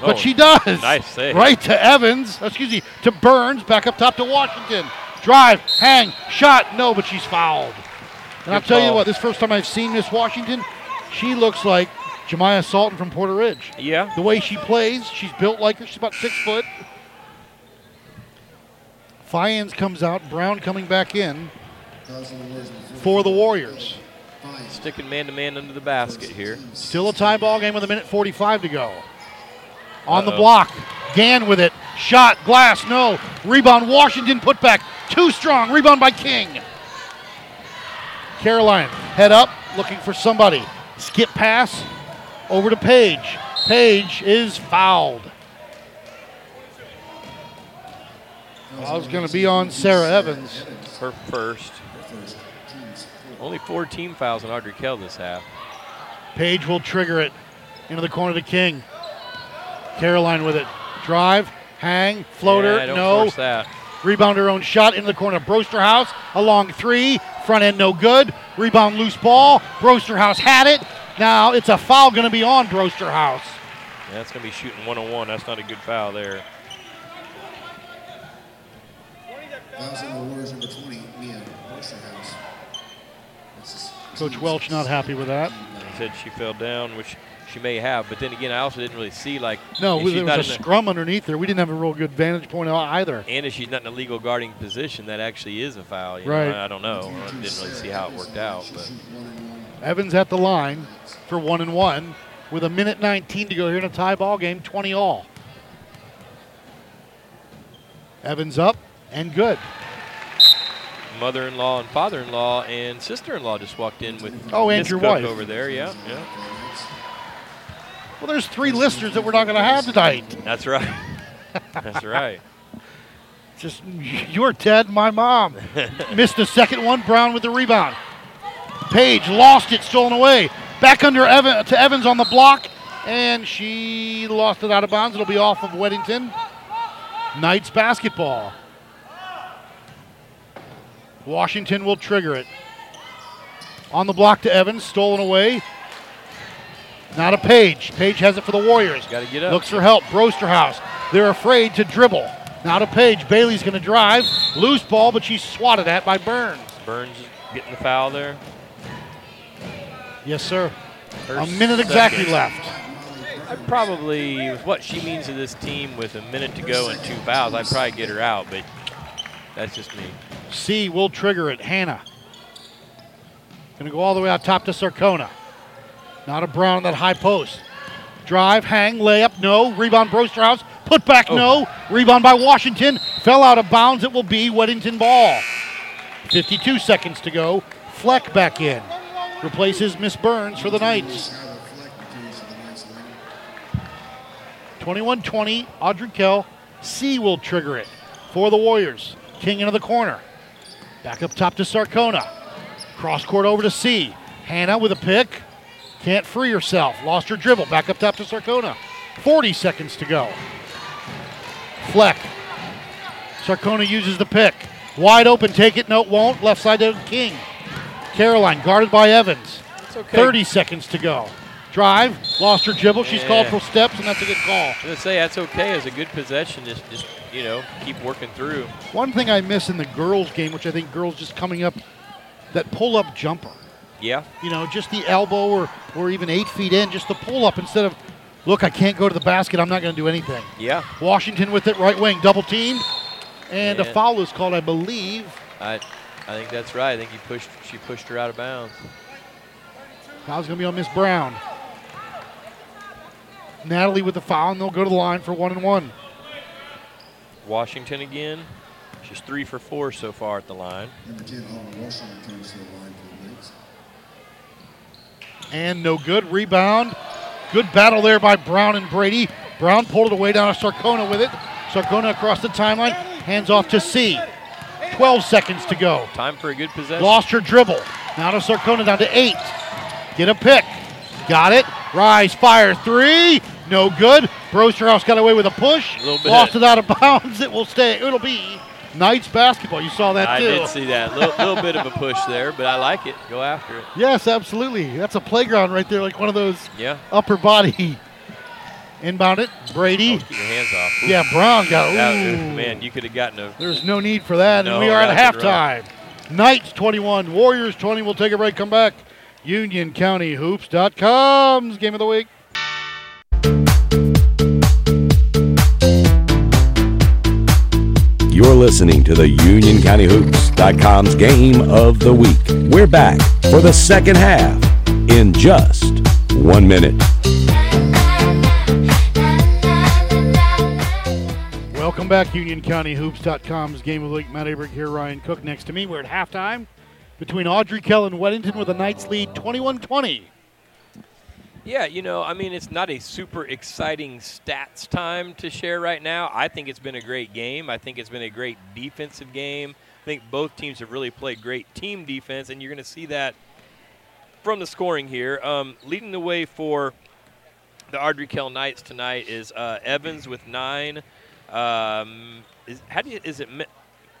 B: but
C: Oh,
B: she does.
C: nice save.
B: Right to Evans. Excuse me, to Burns. Back up top to Washington. Drive, hang, shot. No, but she's fouled. And I'll
C: Good
B: tell you what, this first time I've seen Miss Washington, she looks like Jemiah Salton from Porter Ridge.
C: Yeah.
B: The way she plays, she's built like her. She's about six foot. Fians comes out. Brown coming back in for the Warriors.
C: Sticking man to man under the basket here.
B: Still a tie ball game with a minute 45 to go. On the
C: Uh-oh.
B: block. Gann with it. Shot. Glass. No. Rebound. Washington put back. Too strong. Rebound by King. Caroline. Head up. Looking for somebody. Skip pass. Over to Page. Page is fouled. I was going to be on Sarah Evans.
C: Her first. Only four team fouls on Ardrey Kell this half.
B: Page will trigger it into the corner to King. Caroline with it. Drive, hang, floater,
C: Yeah, don't
B: no.
C: force that.
B: Rebound her own shot into the corner. Brosterhouse, a long three. Front end no good. Rebound loose ball. Brosterhouse had it. Now it's a foul going to be on Brosterhouse.
C: Yeah, that's going to be shooting one on one. That's not a good foul there.
D: Fouls on the Warriors number 20, Mia Osterhaus.
B: Coach Welch not happy with that.
C: He said she fell down, which she may have. But then again, I also didn't really see like.
B: No, there was a scrum underneath there. We didn't have a real good vantage point either.
C: and if she's not in a legal guarding position, that actually is a foul.
B: Right.
C: Know? I, I don't know. I didn't really see how it worked out, but
B: Evans at the line for one and one with a minute 19 to go here in a tie ball game, 20 all. Evans up and good.
C: Mother-in-law and father-in-law and sister-in-law just walked in with
B: Oh, and
C: Miss
B: your
C: Cook
B: wife.
C: over there. Yeah, yeah.
B: Well, there's three listeners that we're not going to have tonight.
C: That's right. [laughs] That's right.
B: Just you're Ted, my mom. [laughs] Missed the second one. Brown with the rebound. Page lost it, stolen away. Back under Evan to Evans on the block, and she lost it out of bounds. It'll be off of Weddington. Knights basketball. Washington will trigger it. On the block to Evans, stolen away. Not a Page. Page has it for the Warriors.
C: Got to get up.
B: Looks for help. Brosterhouse. They're afraid to dribble. Now to Page. Bailey's going to drive. Loose ball, but she's swatted at by Burns.
C: Burns getting the foul there.
B: Yes, sir.
C: Her
B: A minute exactly
C: second.
B: left.
C: I'd probably, with what she means to this team with a minute to go and two fouls, I'd probably get her out, but that's just me.
B: C will trigger it. Hannah. Going to go all the way out top to Sarcona. Not a Brown on that high post. Drive, hang, layup, no. Rebound, Brosterhouse. Put back,
C: Oh.
B: no. Rebound by Washington. Fell out of bounds. It will be Weddington ball. 52 seconds to go. Fleck back in. Replaces Miss Burns for the Knights.
D: Skylar Fleck returns to the Knights lane.
B: 21 20, Ardrey Kell. C will trigger it for the Warriors. King into the corner. Back up top to Sarcona. Cross court over to C. Hannah with a pick. Can't free herself. Lost her dribble. Back up top to Sarcona. 40 seconds to go. Fleck. Sarcona uses the pick. Wide open. Take it. No, it won't. Left side to King. Caroline guarded by Evans.
C: It's okay.
B: 30 seconds to go. Drive. Lost her dribble. She's called for steps, and that's a good call.
C: I was gonna say that's okay as a good possession. Just, just you know, keep working through.
B: One thing I miss in the girls' game, which I think girls just coming up, that pull up jumper.
C: Yeah,
B: You know, just the elbow or, or even eight feet in, just the pull up instead of, look, I can't go to the basket, I'm not going to do anything.
C: yeah.
B: Washington with it, right wing, double teamed. And a foul is called, I believe.
C: I, I think that's right. I think he pushed. She pushed her out of bounds.
B: Foul's going to be on Miss Brown. Natalie with the foul, and they'll go to the line for one and one.
C: Washington again. She's three for four so far at the line.
D: Number 10, Autumn Marshall returns to the line for the Knights.
B: and no good. Rebound. Good battle there by Brown and Brady. Brown pulled it away down to Sarcona with it. Sarcona across the timeline. Hands off to C. 12 seconds to go.
C: Time for a good possession.
B: Lost her dribble. Now to Sarcona down to eight. Get a pick. Got it. Rise, fire, three. No good. Brosterhouse got away with a push.
C: Little bit.
B: Lost it out of [laughs] bounds. It will stay. It'll be Knights basketball. You saw that
C: I
B: too.
C: did see that. Little, little bit of a push there, but I like it. Go after it.
B: Yes, absolutely. That's a playground right there, like one of those
C: Yeah.
B: upper body. Inbound it, Brady.
C: Oh, keep your hands off. Ooh.
B: Yeah, Brown got it. Ooh.
C: man, you could have gotten a.
B: There's no need for that, and we are at halftime. Knights 21, Warriors 20. We'll take a break, come back. UnionCountyHoops.com's game of the week.
A: You're listening to the UnionCountyHoops.com's game of the week. We're back for the second half in just one minute.
B: Welcome back, UnionCountyHoops.com's game of the week. Matt Abrick here, Ryan Cook next to me. We're at halftime between Ardrey Kell and Weddington with the Knights lead 21 20.
C: Yeah, you know, I mean, it's not a super exciting stats time to share right now. I think it's been a great game. I think it's been a great defensive game. I think both teams have really played great team defense, and you're going to see that from the scoring here. Um, leading the way for the Ardrey Kell Knights tonight is uh, Evans with nine. Um, is, how do you, is it Me-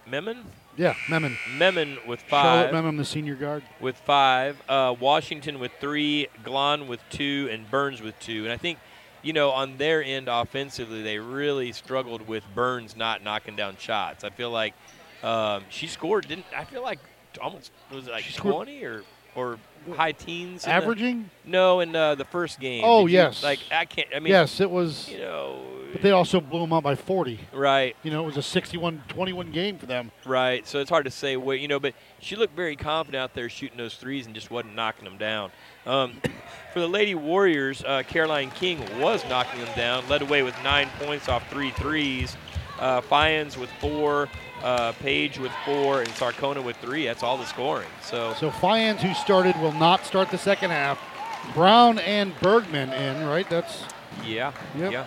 C: Memon?
B: Yeah, Memon.
C: Memon with five.
B: Charlotte Memon, the senior guard.
C: with five, uh, Washington with three, Glon with two, and Burns with two. And I think, you know, on their end offensively, they really struggled with Burns not knocking down shots. I feel like um, she scored. Didn't I feel like almost was it like
B: She scored-
C: twenty or or high teens? in the-
B: Averaging?
C: no, in uh, the first game.
B: Oh,
C: Did you-
B: yes.
C: like I can't. I mean,
B: yes, it was.
C: You know,
B: But they also blew them out by 40.
C: right.
B: You know, it was a 61-21 game for them.
C: Right. So it's hard to say what you know, but she looked very confident out there shooting those threes and just wasn't knocking them down. Um, [coughs] for the Lady Warriors, uh, Caroline King was knocking them down, led away with nine points off three threes. Uh, Fyans with four, uh, Page with four, and Sarcona with three. That's all the scoring. So
B: So Fyans, who started, will not start the second half. Brown and Bergman in, right? That's
C: yeah,
B: Yep.
C: yeah.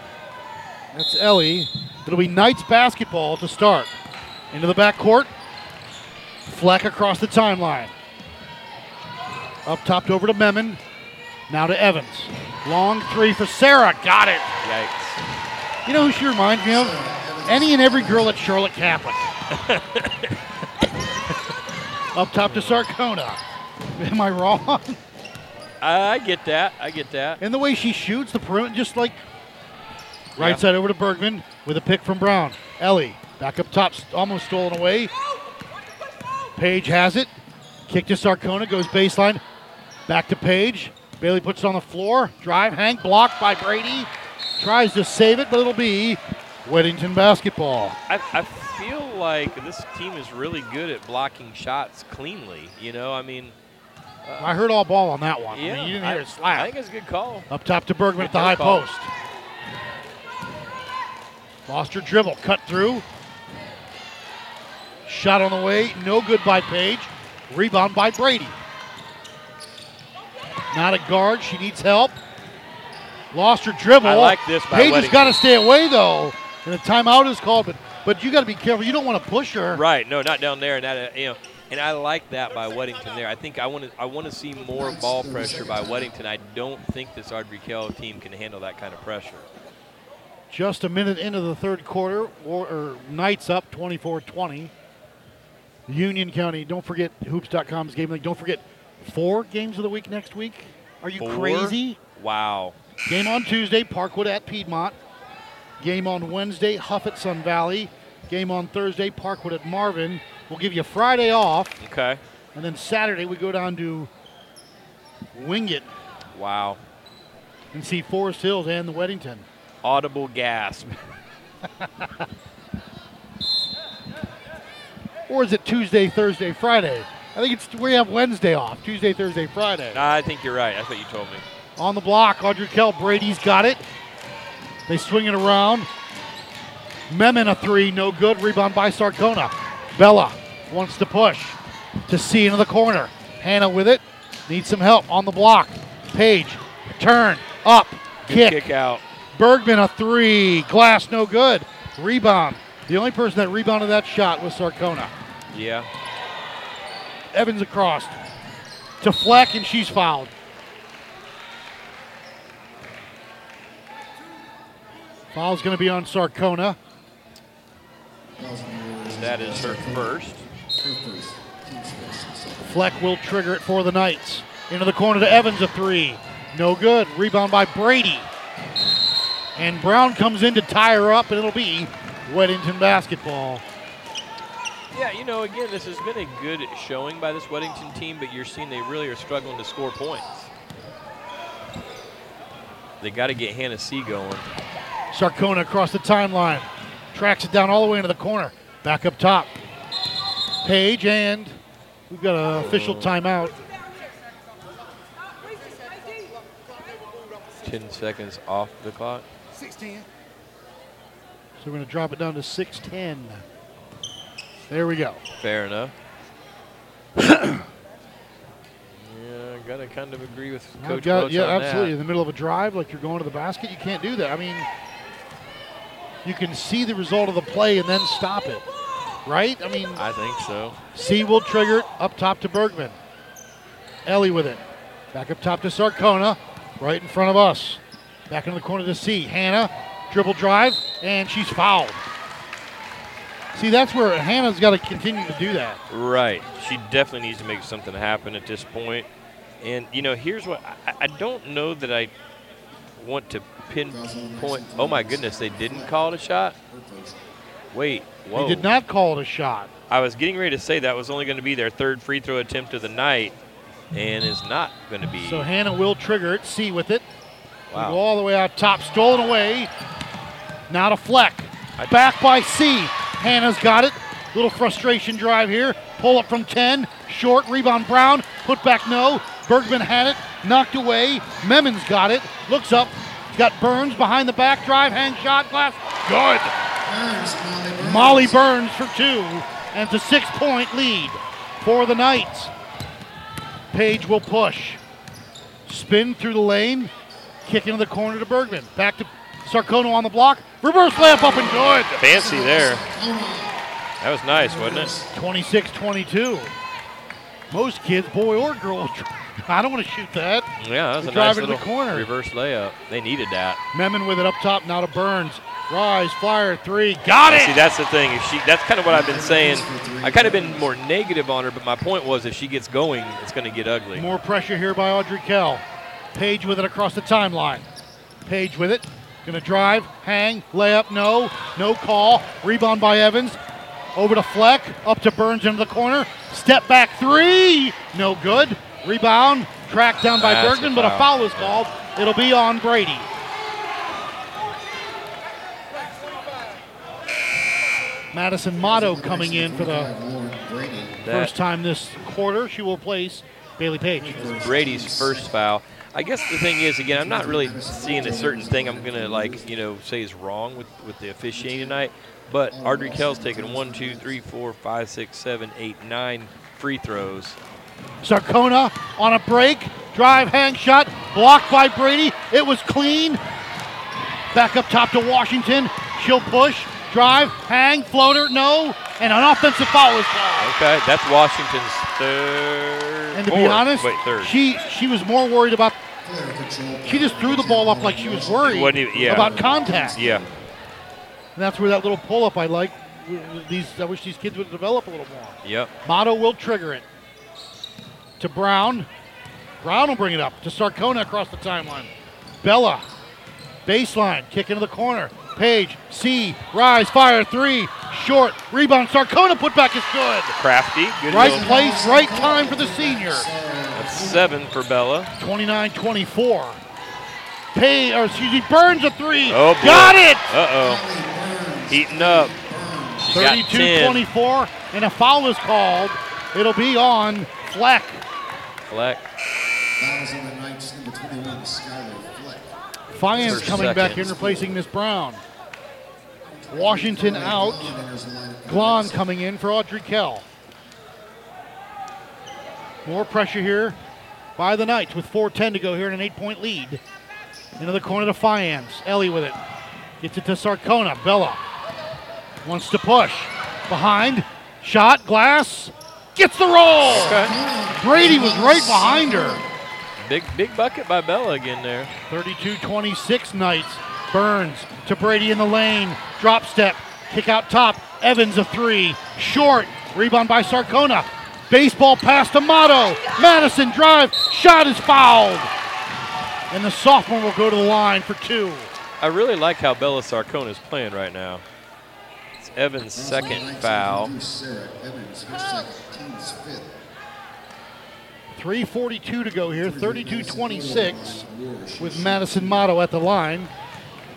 B: that's Ellie. It'll be Knights basketball to start. Into the back court. Fleck across the timeline. Up topped over to Memon. Now to Evans. Long three for Sarah. Got it.
C: Yikes.
B: You know who she reminds me of? Any and every girl at Charlotte Catholic. [laughs] Up top to Sarcona. Am I wrong?
C: I get that. I get that.
B: And the way she shoots the perimeter, just like right
C: Yeah.
B: side over to Bergman with a pick from Brown. Ellie back up top, almost stolen away. Page has it. Kick to Sarcona, goes baseline. Back to Page. Bailey puts it on the floor. Drive, hang, blocked by Brady. Tries to save it, but it'll be Weddington basketball.
C: I, I feel like this team is really good at blocking shots cleanly. You know, I mean,
B: I heard all ball on that one. I
C: yeah,
B: mean, you didn't
C: I,
B: hear it slap.
C: I think it's a good call.
B: Up top to Bergman at the high
C: call.
B: post. Lost her dribble, cut through. Shot on the way, no good by Page. Rebound by Brady. Not a guard, she needs help. Lost her dribble.
C: I like this
B: Page has got to stay away though, and a timeout is called. But but you got to be careful. You don't want to push her.
C: Right? No, not down there. And that, uh, you know, and I like that by Weddington there. I think I want to I want to see more ball pressure by Weddington. I don't think this Ardrey Kell team can handle that kind of pressure.
B: Just a minute into the third quarter, or, or Knights up 24-20. Union County. Don't forget hoops.com's game link. Don't forget four games of the week next week. Are you
C: Four?
B: crazy?
C: Wow.
B: Game on Tuesday, Parkwood at Piedmont. Game on Wednesday, Huff at Sun Valley. Game on Thursday, Parkwood at Marvin. We'll give you Friday off,
C: Okay.
B: and then Saturday we go down to Wingate
C: Wow.
B: and see Forest Hills and the Weddington.
C: Audible gasp. [laughs]
B: Or is it Tuesday, Thursday, Friday? I think it's we have Wednesday off. Tuesday, Thursday, Friday.
C: I think you're right. That's what you told me.
B: On the block, Ardrey Kell. Brady's got it. They swing it around. Memon a three, no good. Rebound by Sarcona. Bella wants to push to C into the corner. Hannah with it. Needs some help on the block. Page, turn, up, kick.
C: kick out.
B: Bergman a three. Glass no good. Rebound. The only person that rebounded that shot was Sarcona.
C: Yeah.
B: Evans across to Fleck, and she's fouled. Foul's going to be on Sarcona.
C: That is her first.
B: Fleck will trigger it for the Knights. Into the corner to Evans, a three. No good. Rebound by Brady. And Brown comes in to tie her up, and it'll be Weddington basketball.
C: Yeah, you know, again, this has been a good showing by this Weddington team, but you're seeing they really are struggling to score points. They got to get Hannah C going.
B: Sarcona across the timeline. Tracks it down all the way into the corner. Back up top. Page, and we've got an official timeout.
C: 10 seconds off the clock.
D: 16.
B: So we're going to drop it down to 6'10. There we go.
C: Fair enough. [coughs] yeah, I got to kind of agree with Coach
B: got- yeah,
C: on
B: absolutely. In the middle of a drive, like you're going to the basket, you can't do that. I mean, you can see the result of the play and then stop it, right? I mean,
C: I think so.
B: C will trigger it up top to Bergman. Ellie with it. Back up top to Sarcona, right in front of us. Back into the corner to C. Hannah, dribble drive, and she's fouled. See, that's where Hannah's got to continue to do that.
C: Right. She definitely needs to make something happen at this point. And, you know, here's what I, I don't know that I want to pinpoint. Oh, my goodness, they didn't call it a shot? Wait, whoa.
B: They did not call it a shot.
C: I was getting ready to say that was only going to be their third free throw attempt of the night, and is not going to be.
B: So Hannah will trigger it. C with it.
C: Wow.
B: go all the way out top, stolen away. Now to Fleck. Back by C. Hannah's got it. Little frustration drive here. Pull up from 10. Short rebound Brown. Put back no. Bergman had it. Knocked away. Memons got it. Looks up. Got Burns behind the back drive. Hang shot. Glass. Good. Molly Burns for two. And it's a six point lead for the Knights. Page will push. Spin through the lane. Kick into the corner to Bergman. Back to Sarcona on the block. Reverse layup up and good.
C: Fancy there. That was nice, wasn't it?
B: 26 22. Most kids, boy or girl, [laughs] I don't want to shoot that.
C: Yeah, that was
B: They
C: a nice little
B: corner.
C: reverse layup. They needed that.
B: Memon with it up top, now to Burns. Rise, flyer, three. Got it!
C: See, that's the thing. If she, that's kind of what I've been saying. I kind of been more negative on her, but my point was if she gets going, it's going to get ugly.
B: More pressure here by Ardrey Kell. Page with it across the timeline. Page with it. Gonna drive, hang, layup, no, no call. Rebound by Evans. Over to Fleck, up to Burns into the corner. Step back three, no good. Rebound, tracked down by
C: That's
B: but a
C: foul.
B: foul is called. It'll be on Brady. Madison Motto coming in for the first time this quarter. She will place Bailey Page.
C: Brady's first foul. I guess the thing is, again, I'm not really seeing a certain thing I'm gonna like, you know, say is wrong with with the officiating tonight. But Ardrey Kell's taken one, two, three, four, five, six, seven, eight, nine free throws.
B: Sarcona on a break, drive, hang shot, blocked by Brady. It was clean. Back up top to Washington. She'll push, drive, hang, floater, no, and an offensive foul is called.
C: Okay, that's Washington's third.
B: And to be honest,
C: wait, third.
B: she she was more worried about. She just threw the ball up like she was worried
C: even- yeah.
B: about contact.
C: yeah,
B: And that's where that little pull up I like. These I wish these kids would develop a little more.
C: yep.
B: Motto will trigger it. To Brown. Brown will bring it up to Sarcona across the timeline. Bella. Baseline. Kick into the corner. Page. C. Rise. Fire. Three. Short. Rebound. Sarcona put back is good.
C: Crafty, good
B: Right
C: little-
B: place, right time for the senior.
C: That's seven for Bella.
B: 29 24. Pay, or excuse me, Burns a three.
C: Oh, boy.
B: Got it!
C: Uh oh. Heating up. She
B: 32 24. And a foul is called. It'll be on Fleck.
C: Fleck.
D: Fouls on the Knights, number 21, Skylar Fleck.
B: Fians
C: For
B: coming back
C: seconds.
B: in, replacing Miss Brown. Washington out.
D: Enters.
B: Glon coming in for Ardrey Kell. More pressure here by the Knights with 4.10 to go here in an eight point lead. Into the corner to Fians. Ellie with it. Gets it to Sarcona. Bella wants to push. Behind. Shot. Glass. Gets the roll. Brady was right behind her.
C: Big big bucket by Bella again there.
B: 32-26 Knights. Burns to Brady in the lane. Drop step. Kick out top. Evans a three. Short. Rebound by Sarcona. Baseball pass to Motto. Madison drive. Shot is fouled. And the sophomore will go to the line for two.
C: I really like how Bella Sarcona is playing right now. Evans'
D: Fouls on the
C: second foul.
D: Drew Sarah Evans, her second, team's fifth.
B: 3.42 to go here. 32-26 with Madison Motto at the line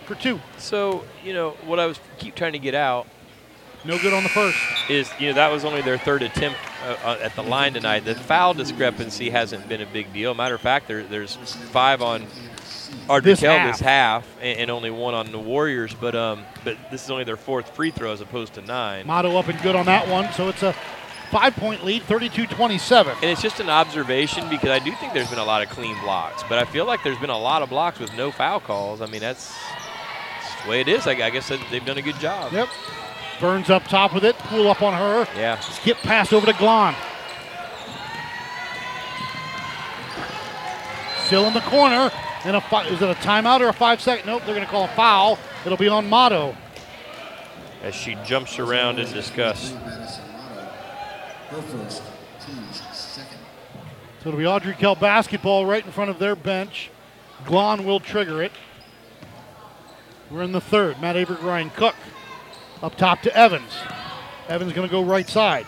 B: for two.
C: So you know what I was keep trying to get out
B: No good on the first.
C: is you know that was only their third attempt uh, uh, at the line tonight. The foul discrepancy hasn't been a big deal. Matter of fact, there, there's five on Audrey
B: This
C: Kell
B: half.
C: this half, and, and only one on the Warriors. But um, but this is only their fourth free throw as opposed to nine.
B: Motto up and good on that one. So it's a five point lead, 32 27.
C: And it's just an observation because I do think there's been a lot of clean blocks, but I feel like there's been a lot of blocks with no foul calls. I mean, that's, that's the way it is. I, I guess they've done a good job.
B: Yep. Burns up top with it, pull up on her.
C: Yeah.
B: Skip pass over to Glon. Still in the corner. And a fi- is it a timeout or a five second? Nope, they're going to call a foul. It'll be on Motto.
C: As she jumps around in disgust.
D: Her first, team's second.
B: So it'll be Ardrey Kell basketball right in front of their bench. Glon will trigger it. We're in the third. Matt Aberg, Ryan Cook. Up top to Evans. Evans going to go right side.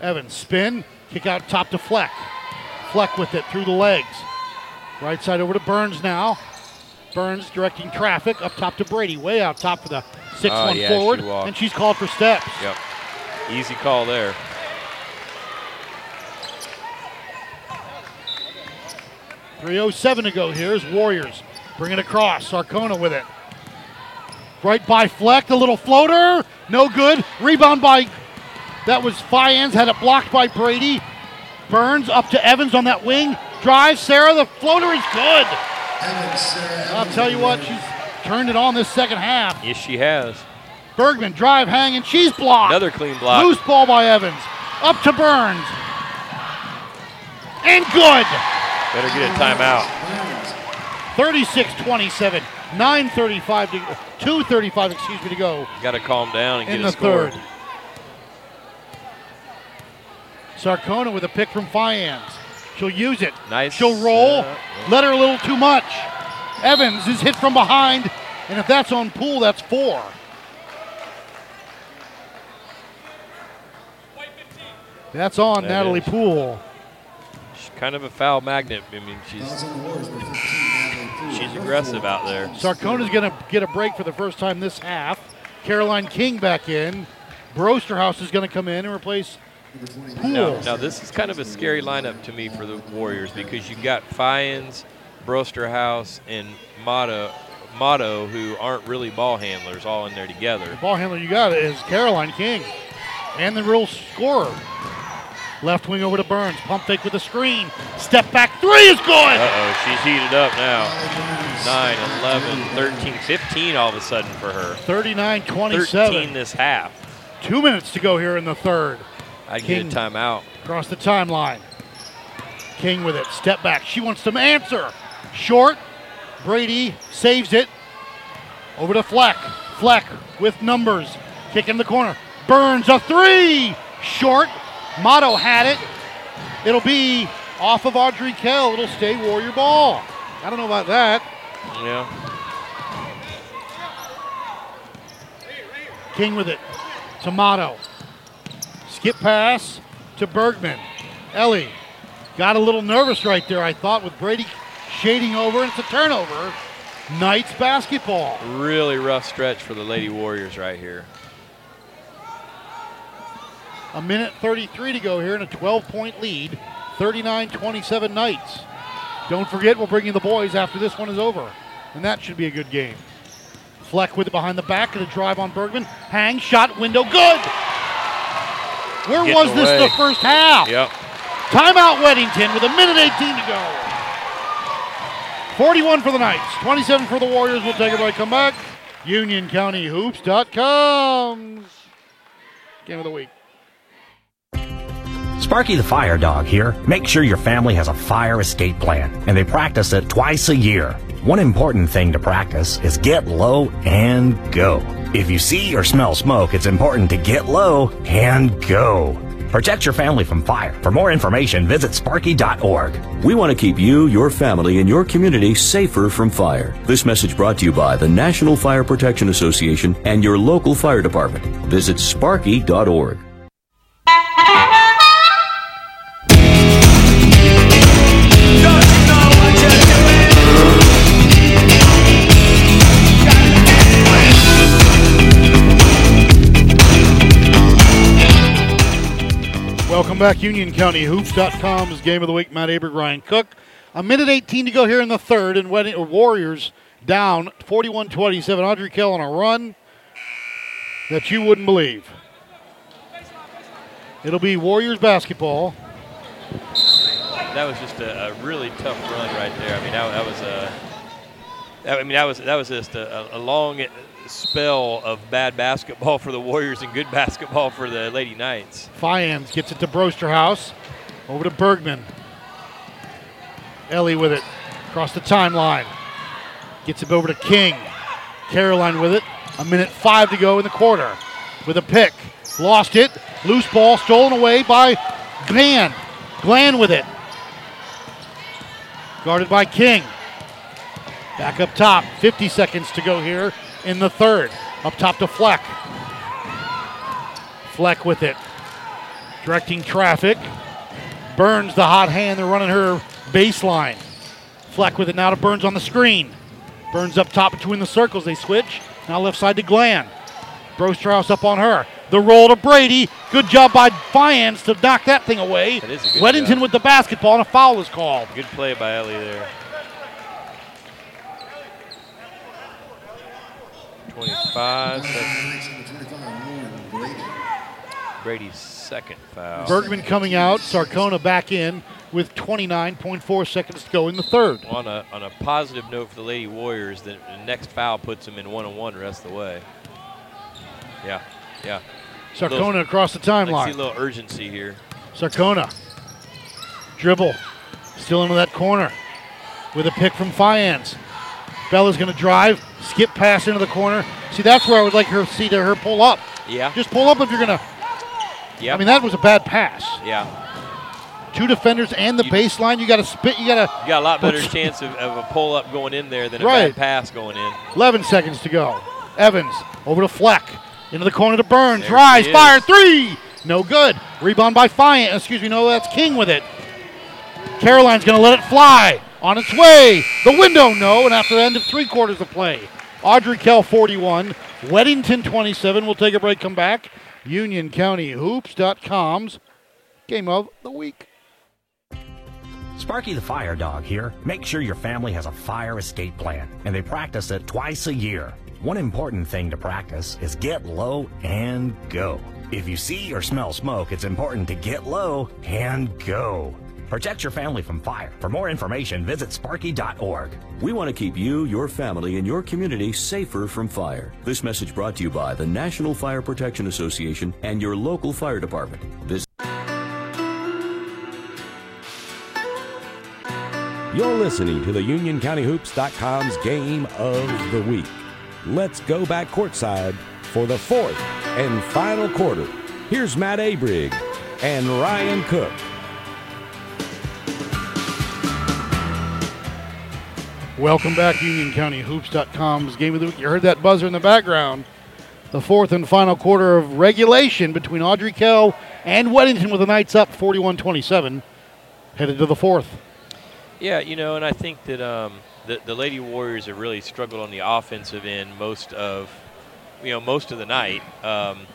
B: Evans spin, kick out top to Fleck. Fleck with it through the legs. Right side over to Burns now. Burns directing traffic up top to Brady, way out top for the 6
C: Oh,
B: 1 ah,
C: yeah,
B: forward.
C: she.
B: And she's called for steps.
C: Yep. Easy call there.
B: Three oh seven to go. Here's Warriors. Bring it across. Sarcona with it. Right by Fleck, a little floater. No good. Rebound by that was Fians. Had it blocked by Brady. Burns up to Evans on that wing. Drive Sarah. The floater is good.
D: Evans, Sarah
B: I'll tell you what, she's turned it on this second half.
C: Yes, she has.
B: Bergman drive hanging. she's blocked.
C: Another clean block.
B: Loose ball by Evans. Up to Burns. And good.
C: Better get a timeout.
B: 36 27. 935 to 235 excuse me to go
C: Got to calm down and
B: in
C: get
B: the
C: a score.
B: third. Sarcona with a pick from Fians. She'll use it.
C: Nice.
B: She'll roll.
C: uh,
B: Let her a little too much. Evans is hit from behind, and if that's on Poole, that's four. That's on
C: That
B: Natalie
C: is.
B: Poole.
C: She's kind of a foul magnet. I mean, she's
D: on the Warriors by 15. Natalie Poole.
C: she's aggressive out there.
B: Sarcona's going to get a break for the first time this half. Caroline King back in. Brosterhouse is going to come in and replace
D: Number 29.
B: Poole.
C: Now, now this is kind of a scary lineup to me for the Warriors because you've got Fians, Brosterhouse, and Motto, Motto, who aren't really ball handlers, all in there together.
B: The ball handler you got is Caroline King. And the real scorer. Left wing over to Burns. Pump fake with a screen. Step back three is good.
C: Uh oh, she's heated up now.
D: Molly Burns.
C: 9, 11, 13, 15 all of a sudden for her.
B: 39
C: 13 this half.
B: Two minutes to go here in the third.
C: I'd
B: King.
C: get a timeout.
B: Across the timeline. King with it. Step back. She wants to answer. Short. Brady saves it. Over to Fleck. Fleck with numbers. Kick in the corner. Burns a three. Short. Motto had it. It'll be off of Ardrey Kell. It'll stay Warrior ball. I don't know about that.
C: Yeah.
B: King with it. To Motto. Skip pass to Bergman. Ellie got a little nervous right there, I thought, with Brady shading over, and it's a turnover. Knights basketball.
C: Really rough stretch for the Lady Warriors right here.
B: A minute 33 to go here in a 12 point lead. 39 27 Knights. Don't forget, we'll bring you the boys after this one is over. And that should be a good game. Fleck with it behind the back and a drive on Bergman. Hang, shot, window, good! Where
C: Getting
B: was this
C: away.
B: the first half?
C: Yep.
B: Timeout Weddington with a minute 18 to go. 41 for the Knights, 27 for the Warriors. We'll take a break. Come back. UnionCountyHoops.com. Game of the week.
G: Sparky the Fire Dog here. Make sure your family has a fire escape plan, and they practice it twice a year. One important thing to practice is get low and go. If you see or smell smoke, it's important to get low and go. Protect your family from fire. For more information, visit sparky.org.
H: We want to keep you, your family, and your community safer from fire. This message brought to you by the National Fire Protection Association and your local fire department. Visit sparky.org.
B: back, UnionCountyHoops.com's Game of the Week. Matt Aberg, Ryan Cook. A minute 18 to go here in the third, and Warriors down 41 27. Ardrey Kell on a run that you wouldn't believe. It'll be Warriors basketball.
C: That was just a, a really tough run right there. I mean, that, that was a. I mean, that was that was just a, a long spell of bad basketball for the Warriors and good basketball for the Lady Knights.
B: Fians gets it to Brosterhouse. Over to Bergman. Ellie with it. Across the timeline. Gets it over to King. Caroline with it. A minute five to go in the quarter. With a pick. Lost it. Loose ball stolen away by Glenn. Glenn with it. Guarded by King. Back up top. 50 seconds to go here in the third. Up top to Fleck. Fleck with it. Directing traffic. Burns the hot hand. They're running her baseline. Fleck with it now to Burns on the screen. Burns up top between the circles. They switch. Now left side to Glenn. Brosterhouse up on her. The roll to Brady. Good job by Fians to knock that thing away.
C: That is a good
B: Weddington
C: job.
B: with the basketball and a foul is called.
C: Good play by Ellie there. 25. That's Brady's second foul.
B: Bergman coming out. Sarcona back in with 29.4 seconds to go in the third.
C: On a, on a positive note for the Lady Warriors, the, the next foul puts them in one on one the rest of the way. Yeah, yeah.
B: Sarcona across the
C: I see
B: timeline.
C: a little urgency here.
B: Sarcona. Dribble. Still into that corner. With a pick from Fians. Bella's going to drive. Skip pass into the corner. See, that's where I would like her see to her pull up.
C: Yeah.
B: Just pull up if you're going to.
C: Yeah.
B: I mean, that was a bad pass.
C: Yeah.
B: Two defenders and the baseline. You got to spit. You got to.
C: You got a lot better chance of, of a pull up going in there than a
B: Right.
C: bad pass going in.
B: 11 seconds to go. Evans over to Fleck. Into the corner to Burns.
C: There
B: Rise. Fire. Three. No good. Rebound by Fiant. Excuse me. No, that's King with it. Caroline's going to let it fly. On its way. The window. No. And after the end of three quarters of play. Ardrey Kell 41. Weddington 27. We'll take a break. Come back. Union County Hoops.com's game of the week.
G: Sparky the Fire Dog here. Make sure your family has a fire escape plan, and they practice it twice a year. One important thing to practice is get low and go. If you see or smell smoke, it's important to get low and go. Protect your family from fire. For more information, visit sparky.org.
H: We want to keep you, your family, and your community safer from fire. This message brought to you by the National Fire Protection Association and your local fire department. Visit
A: You're listening to the UnionCountyHoops.com's Game of the Week. Let's go back courtside for the fourth and final quarter. Here's Matt Abrig and Ryan Cook.
B: Welcome back, Union County Hoops.com's game of the week. You heard that buzzer in the background. The fourth and final quarter of regulation between Ardrey Kell and Weddington with the Knights up 41 27. Headed to the fourth.
C: Yeah, you know, and I think that um, the the Lady Warriors have really struggled on the offensive end most of, you know, most of the night. Um,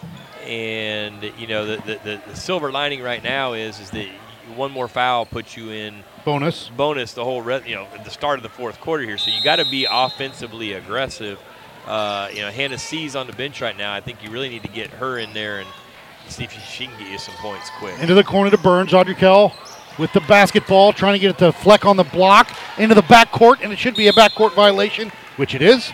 C: and you know, the, the the silver lining right now is is that one more foul puts you in
B: Bonus.
C: bonus the whole re- you know at the start of the fourth quarter here. So you got to be offensively aggressive. Uh, you know, Hannah C's on the bench right now. I think you really need to get her in there and see if she can get you some points quick.
B: Into the corner to Burns. Ardrey Kell with the basketball, trying to get it to Fleck on the block. Into the backcourt, and it should be a backcourt violation, which it is.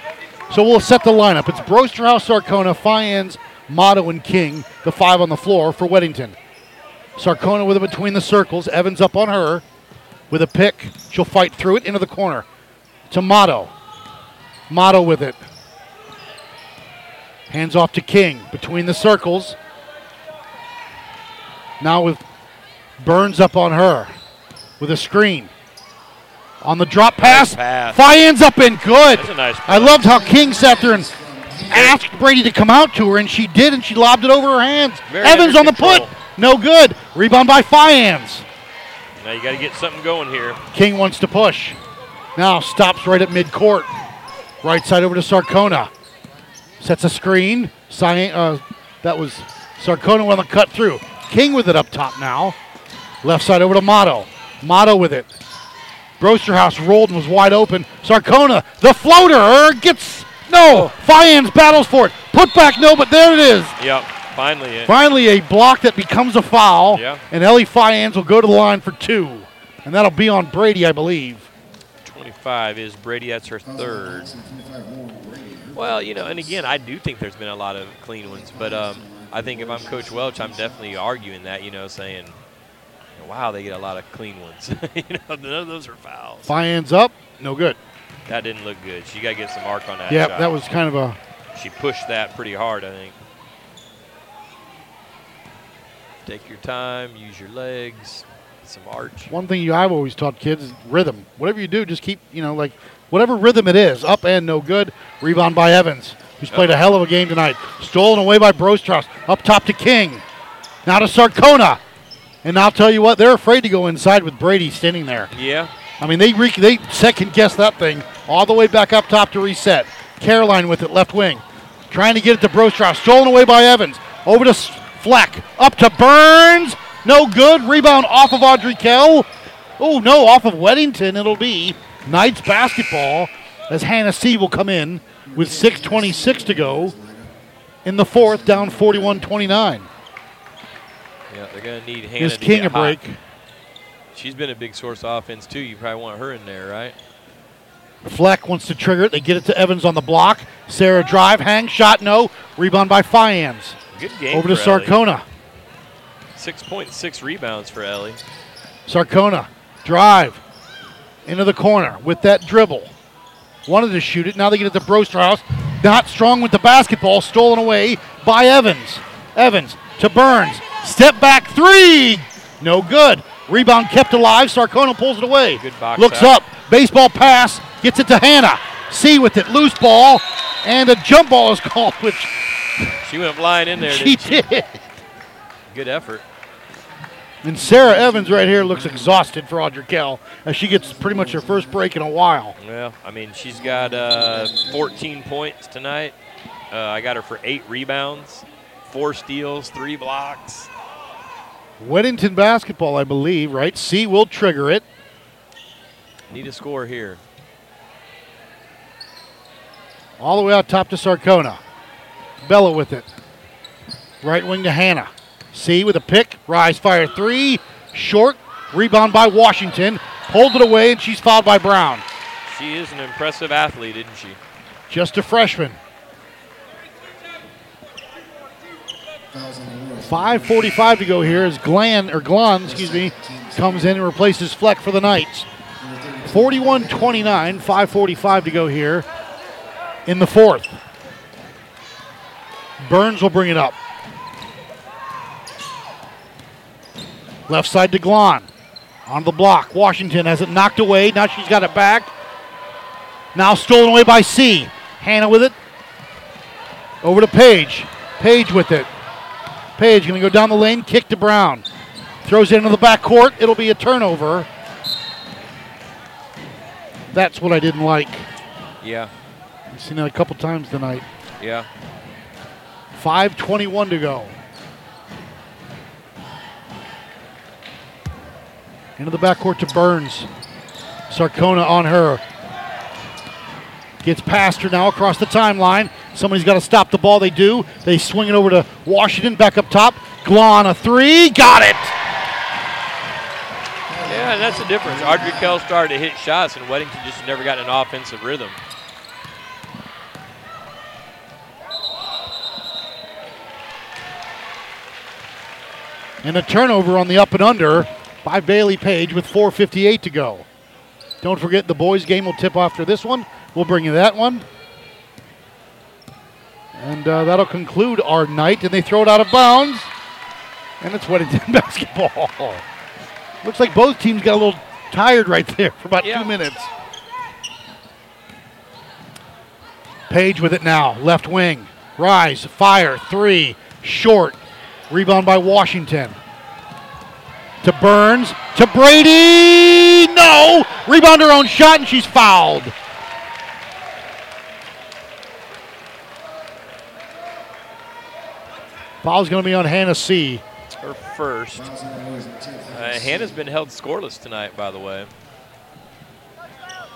B: So we'll set the lineup. It's Brosterhouse, Sarcona, Fians, Motto, and King, the five on the floor for Weddington. Sarcona with it between the circles. Evans up on her with a pick. She'll fight through it into the corner to Motto. Motto with it. Hands off to King between the circles. Now with Burns up on her with a screen. On the drop pass.
C: pass.
B: Fians up and good.
C: That's a nice
B: I loved how King sat there and asked Brady to come out to her, and she did, and she lobbed it over her hands.
C: Very
B: Evans on the
C: control.
B: put. No good. Rebound by Fians.
C: Now you got to get something going here.
B: King wants to push. Now stops right at midcourt. Right side over to Sarcona. Sets a screen. Cy- uh, that was Sarcona on the cut through. King with it up top now. Left side over to Motto. Motto with it. Brosterhouse rolled and was wide open. Sarcona, the floater, gets no. Fians battles for it. Put back, no, but there it is.
C: Yep. Finally, it.
B: Finally, a block that becomes a foul.
C: Yeah.
B: And Ellie Fians will go to the line for two. And that'll be on Brady, I believe.
C: 25 is Brady. That's her third. Well, you know, and again, I do think there's been a lot of clean ones, but um, I think if I'm Coach Welch, I'm definitely arguing that, you know, saying, wow, they get a lot of clean ones. [laughs] you know, none of those are fouls.
B: Fians up, no good.
C: That didn't look good. She got to get some mark on that
B: Yep,
C: shot.
B: that was kind of a.
C: She pushed that pretty hard, I think. Take your time, use your legs, some arch.
B: One thing you, I've always taught kids is rhythm. Whatever you do, just keep, you know, like whatever rhythm it is, up and no good. Rebound by Evans, who's played a hell of a game tonight. Stolen away by Brostros. Up top to King. Now to Sarcona. And I'll tell you what, they're afraid to go inside with Brady standing there.
C: Yeah.
B: I mean, they re- they second guess that thing all the way back up top to reset. Caroline with it, left wing. Trying to get it to Brostros. Stolen away by Evans. Over to S- Fleck. Up to Burns. No good. Rebound off of Ardrey Kell. Oh, no, off of Weddington. It'll be Knights basketball as Hannah C will come in with 6.26 to go in the fourth, down 41 29.
C: Yeah, they're going to need Hannah to
B: King a break.
C: hot. She's been a big source of offense, too. You probably want her in there, right?
B: Fleck wants to trigger it. They get it to Evans on the block. Sarah drive, hang, shot, no. Rebound by Fians.
C: Good game
B: Over to. Sarcona.
C: 6.6 rebounds for Ellie.
B: Sarcona, drive into the corner with that dribble. Wanted to shoot it. Now they get it to Brostros. Not strong with the basketball. Stolen away by Evans. Evans to Burns. Step back three. No good. Rebound kept alive. Sarcona pulls it away.
C: Good box
B: Looks
C: out.
B: up. Baseball pass. Gets it to Hannah. C with it. Loose ball. And a jump ball is [laughs] called, which
C: She went flying in there. [laughs]
B: she
C: didn't
B: did.
C: Good effort.
B: And Sarah Evans right here looks exhausted for Ardrey Kell as she gets pretty much her first break in a while.
C: Well, I mean, she's got uh, 14 points tonight. Uh, I got her for eight rebounds, four steals, three blocks.
B: Weddington basketball, I believe, right? C will trigger it.
C: Need a score here.
B: All the way out top to Sarcona. Bella with it. Right wing to Hannah. C with a pick. Rise fire three. Short. Rebound by Washington. Pulled it away, and she's fouled by Brown.
C: She is an impressive athlete, isn't she?
B: Just a freshman. 5.45 to go here as Glenn, or Glon, excuse me, comes in and replaces Fleck for the Knights. 41 29, 5.45 to go here in the fourth. Burns will bring it up. Left side to Glon. On the block. Washington has it knocked away. Now she's got it back. Now stolen away by C. Hannah with it. Over to Page. Page with it. Page going to go down the lane, kick to Brown. Throws it into the back court. It'll be a turnover. That's what I didn't like.
C: Yeah,
B: I've seen that a couple times tonight.
C: yeah.
B: 5.21 to go. Into the backcourt to Burns. Sarcona on her. Gets past her now across the timeline. Somebody's got to stop the ball. They do. They swing it over to Washington back up top. Glon a three. Got it.
C: Yeah, that's the difference. Ardrey Kell started to hit shots, and Weddington just never got an offensive rhythm.
B: And a turnover on the up and under by Bailey Page with 4.58 to go. Don't forget the boys' game will tip after this one. We'll bring you that one. And uh, that'll conclude our night. And they throw it out of bounds. And it's Weddington [laughs] basketball. Looks like both teams got a little tired right there for about
C: Yeah.
B: two minutes. Page with it now. Left wing. Rise. Fire. Three. Short. Rebound by Washington. To Burns. To Brady. No. Rebound her own shot, and she's fouled. Foul's going to be on Hannah C.
C: Her first. Uh, Hannah's been held scoreless tonight, by the way.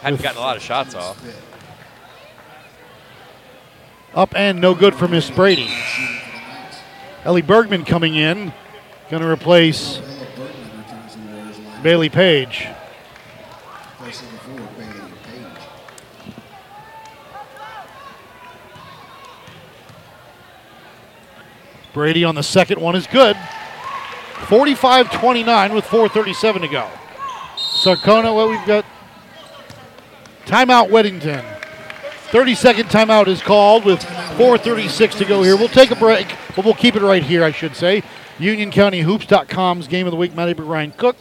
C: Hadn't gotten a lot of shots off.
B: Up and no good for Miss Brady. Ellie Bergman coming in, going to replace Bailey Page. Brady on the second one is good. 45 29 with 4.37 to go. Sarcona, what we've got timeout Weddington. 30 second timeout is called with 4.36 to go here. We'll take a break, but we'll keep it right here, I should say. UnionCountyHoops.com's game of the week, Matty Ryan Cook.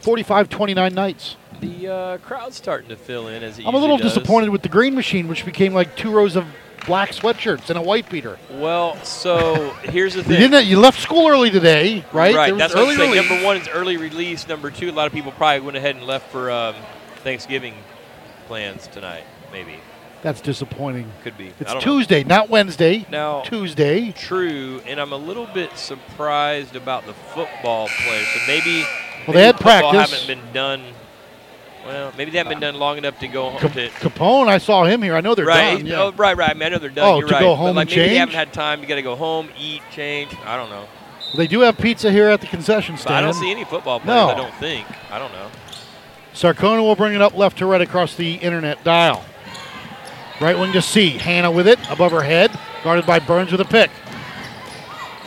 B: 45 29 Knights.
C: The uh, crowd's starting to fill in as
B: I'm a little
C: does.
B: disappointed with the green machine, which became like two rows of black sweatshirts and a white beater.
C: Well, so here's the
B: You
C: thing.
B: didn't. You left school early today, right?
C: Right. That's what I'm
B: early
C: saying. Number one is early release. Number two, a lot of people probably went ahead and left for um, Thanksgiving plans tonight. Maybe
B: That's disappointing.
C: could be.
B: It's
C: don't know.
B: Tuesday, not Wednesday.
C: Now
B: Tuesday.
C: True, and I'm a little bit surprised about the football players. So maybe,
B: Well, they had practice.
C: haven't been done. Well, maybe they haven't been done long enough to go home. To,
B: Capone, I saw him here. I know they're
C: right,
B: done. Yeah.
C: oh, right, right. I, mean, I know they're done.
B: Oh,
C: You're
B: to
C: right.
B: go
C: but
B: home
C: like
B: and
C: maybe they haven't had time. You got to go home, eat, change. I don't know.
B: They do have pizza here at the concession
C: But
B: stand.
C: I don't see any football players.
B: No.
C: I don't think. I don't know.
B: Sarcona will bring it up left to right across the internet dial. Right wing to C. Hannah with it above her head, guarded by Burns with a pick.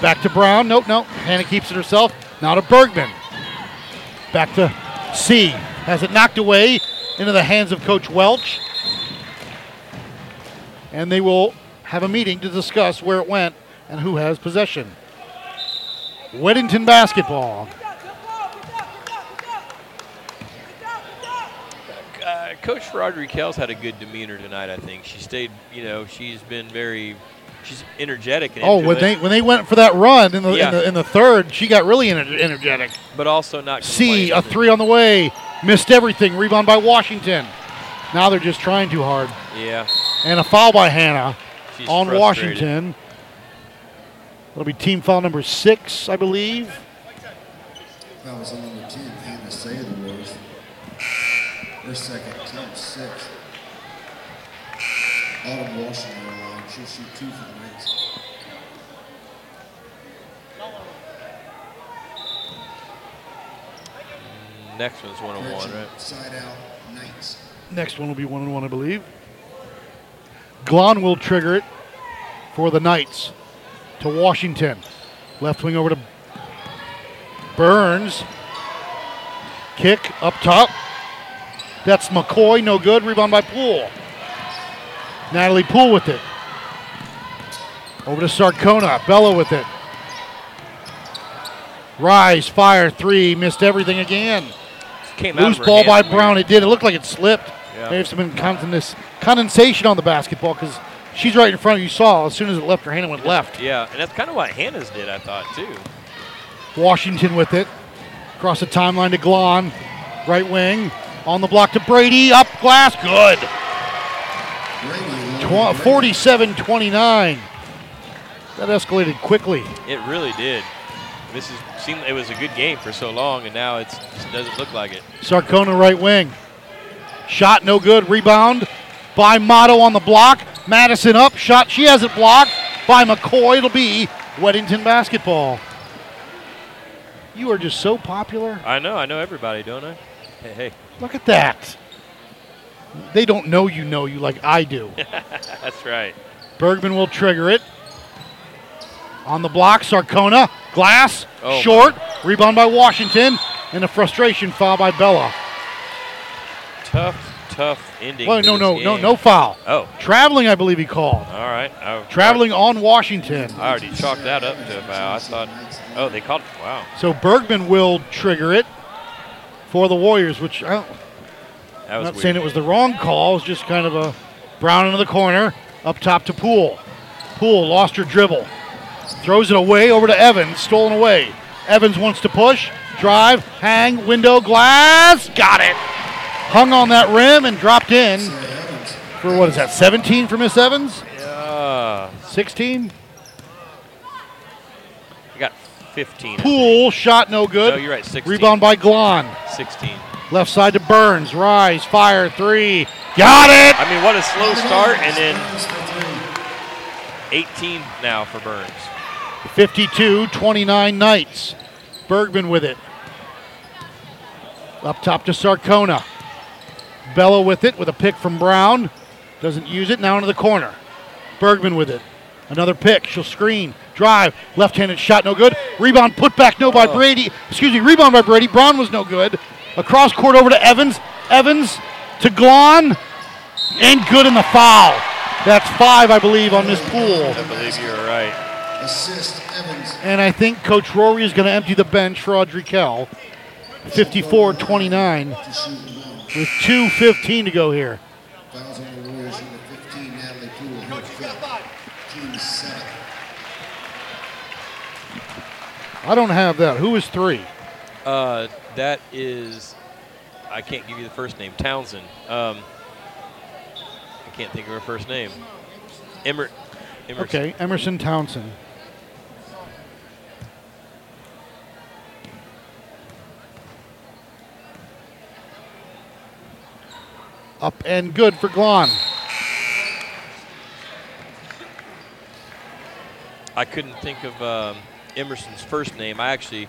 B: Back to Brown. Nope, nope. Hannah keeps it herself. Now to Bergman. Back to C. Has it knocked away into the hands of Coach Welch. And they will have a meeting to discuss where it went and who has possession. Weddington basketball.
C: Uh, Coach Rodriguez had a good demeanor tonight. I think she stayed. You know, she's been very. She's energetic. And
B: Oh, when
C: it,
B: they when they went for that run in the
C: Yeah.
B: in the, in the third, she got really energetic.
C: but also not.
B: C a
C: complacent.
B: three on the way, missed everything. Rebound by Washington. Now they're just trying too hard,
C: Yeah.
B: and a foul by Hannah
C: She's
B: on
C: frustrated.
B: Washington. That'll be team foul number six, I believe.
D: That was on number 10, Hannah Sayerworth. Her second, team six. Autumn Washington on the line. She'll shoot two for the Knights.
C: Next one's one on one, right?
D: Side out, Knights.
B: Next one will be one and one, I believe. Glon will trigger it for the Knights to Washington. Left wing over to Burns. Kick up top. That's McCoy, no good. Rebound by Poole. Natalie Poole with it. Over to Sarcona. Bella with it. Rise, fire, three. Missed everything again.
C: Came
B: Loose ball by
C: weird.
B: Brown. It did. It looked like it slipped.
C: Yeah.
B: Maybe some condens- condensation on the basketball because she's right in front of you. You Saw as soon as it left her hand, it went left.
C: Yeah, and that's kind of what Hannah's did, I thought too.
B: Washington with it. Across the timeline to Glon. Right wing. On the block to Brady. Up glass. Good. Tw- 47 29. That escalated quickly.
C: It really did. This is seemed it was a good game for so long, and now it doesn't look like it.
B: Sarcona right wing. Shot no good. Rebound by Motto on the block. Madison up. Shot. She has it blocked by McCoy. It'll be Weddington basketball. You are just so popular.
C: I know, I know everybody, don't I? Hey, hey,
B: Look at that. They don't know you know you like I do. [laughs]
C: that's right.
B: Bergman will trigger it. On the block, Sarcona. Glass.
C: Oh,
B: short. Rebound by Washington. And a frustration foul by Bella.
C: Tough, tough ending.
B: Well,
C: to
B: no,
C: this
B: no, no, no foul.
C: Oh,
B: Traveling, I believe he called.
C: all right. I,
B: Traveling on Washington.
C: I already chalked that up to a foul. I thought, oh, they called. Wow,
B: So Bergman will trigger it for the Warriors, which I don't,
C: that
B: I'm
C: was
B: not
C: weird.
B: saying it was the wrong call. It's just kind of a Brown into the corner, up top to Poole. Poole lost her dribble, throws it away over to Evans, stolen away. Evans wants to push, drive, hang, window, glass, got it. Hung on that rim and dropped in for what is that? 17 for Miss Evans?
C: Yeah,
B: 16.
C: I got 15. I
B: Poole shot no good.
C: No, you're right, 16.
B: Rebound by Glon.
C: 16.
B: Left side to Burns. Rise, fire, three. Got it.
C: I mean, what a slow start, and then 18 now for Burns.
B: 52 29 Knights. Bergman with it. Up top to Sarcona. Bella with it with a pick from Brown. Doesn't use it. Now into the corner. Bergman with it. Another pick. She'll screen. Drive. Left handed shot. No good. Rebound put back. No by oh. Brady. Excuse me. Rebound by Brady. Braun was no good. Across court over to Evans. Evans to Glon. And good in the foul. That's five, I believe, on this pool.
C: I believe you're right.
D: Assist Evans.
B: And I think Coach Rory is going to empty the bench for Ardrey Kell. 54 29
D: To shoot one.
B: with 2.15 to go here.
D: Fouls on the Warriors. Number 15, Natalie Poole. Her fifth. Team seven.
B: I don't have that. Who is three?
C: Uh, that is, I can't give you the first name. Townsend. Um, I can't think of her first name. Emer. Emerson.
B: Okay, Emerson Townsend. Up and good for Glon.
C: I couldn't think of um, Emerson's first name. I actually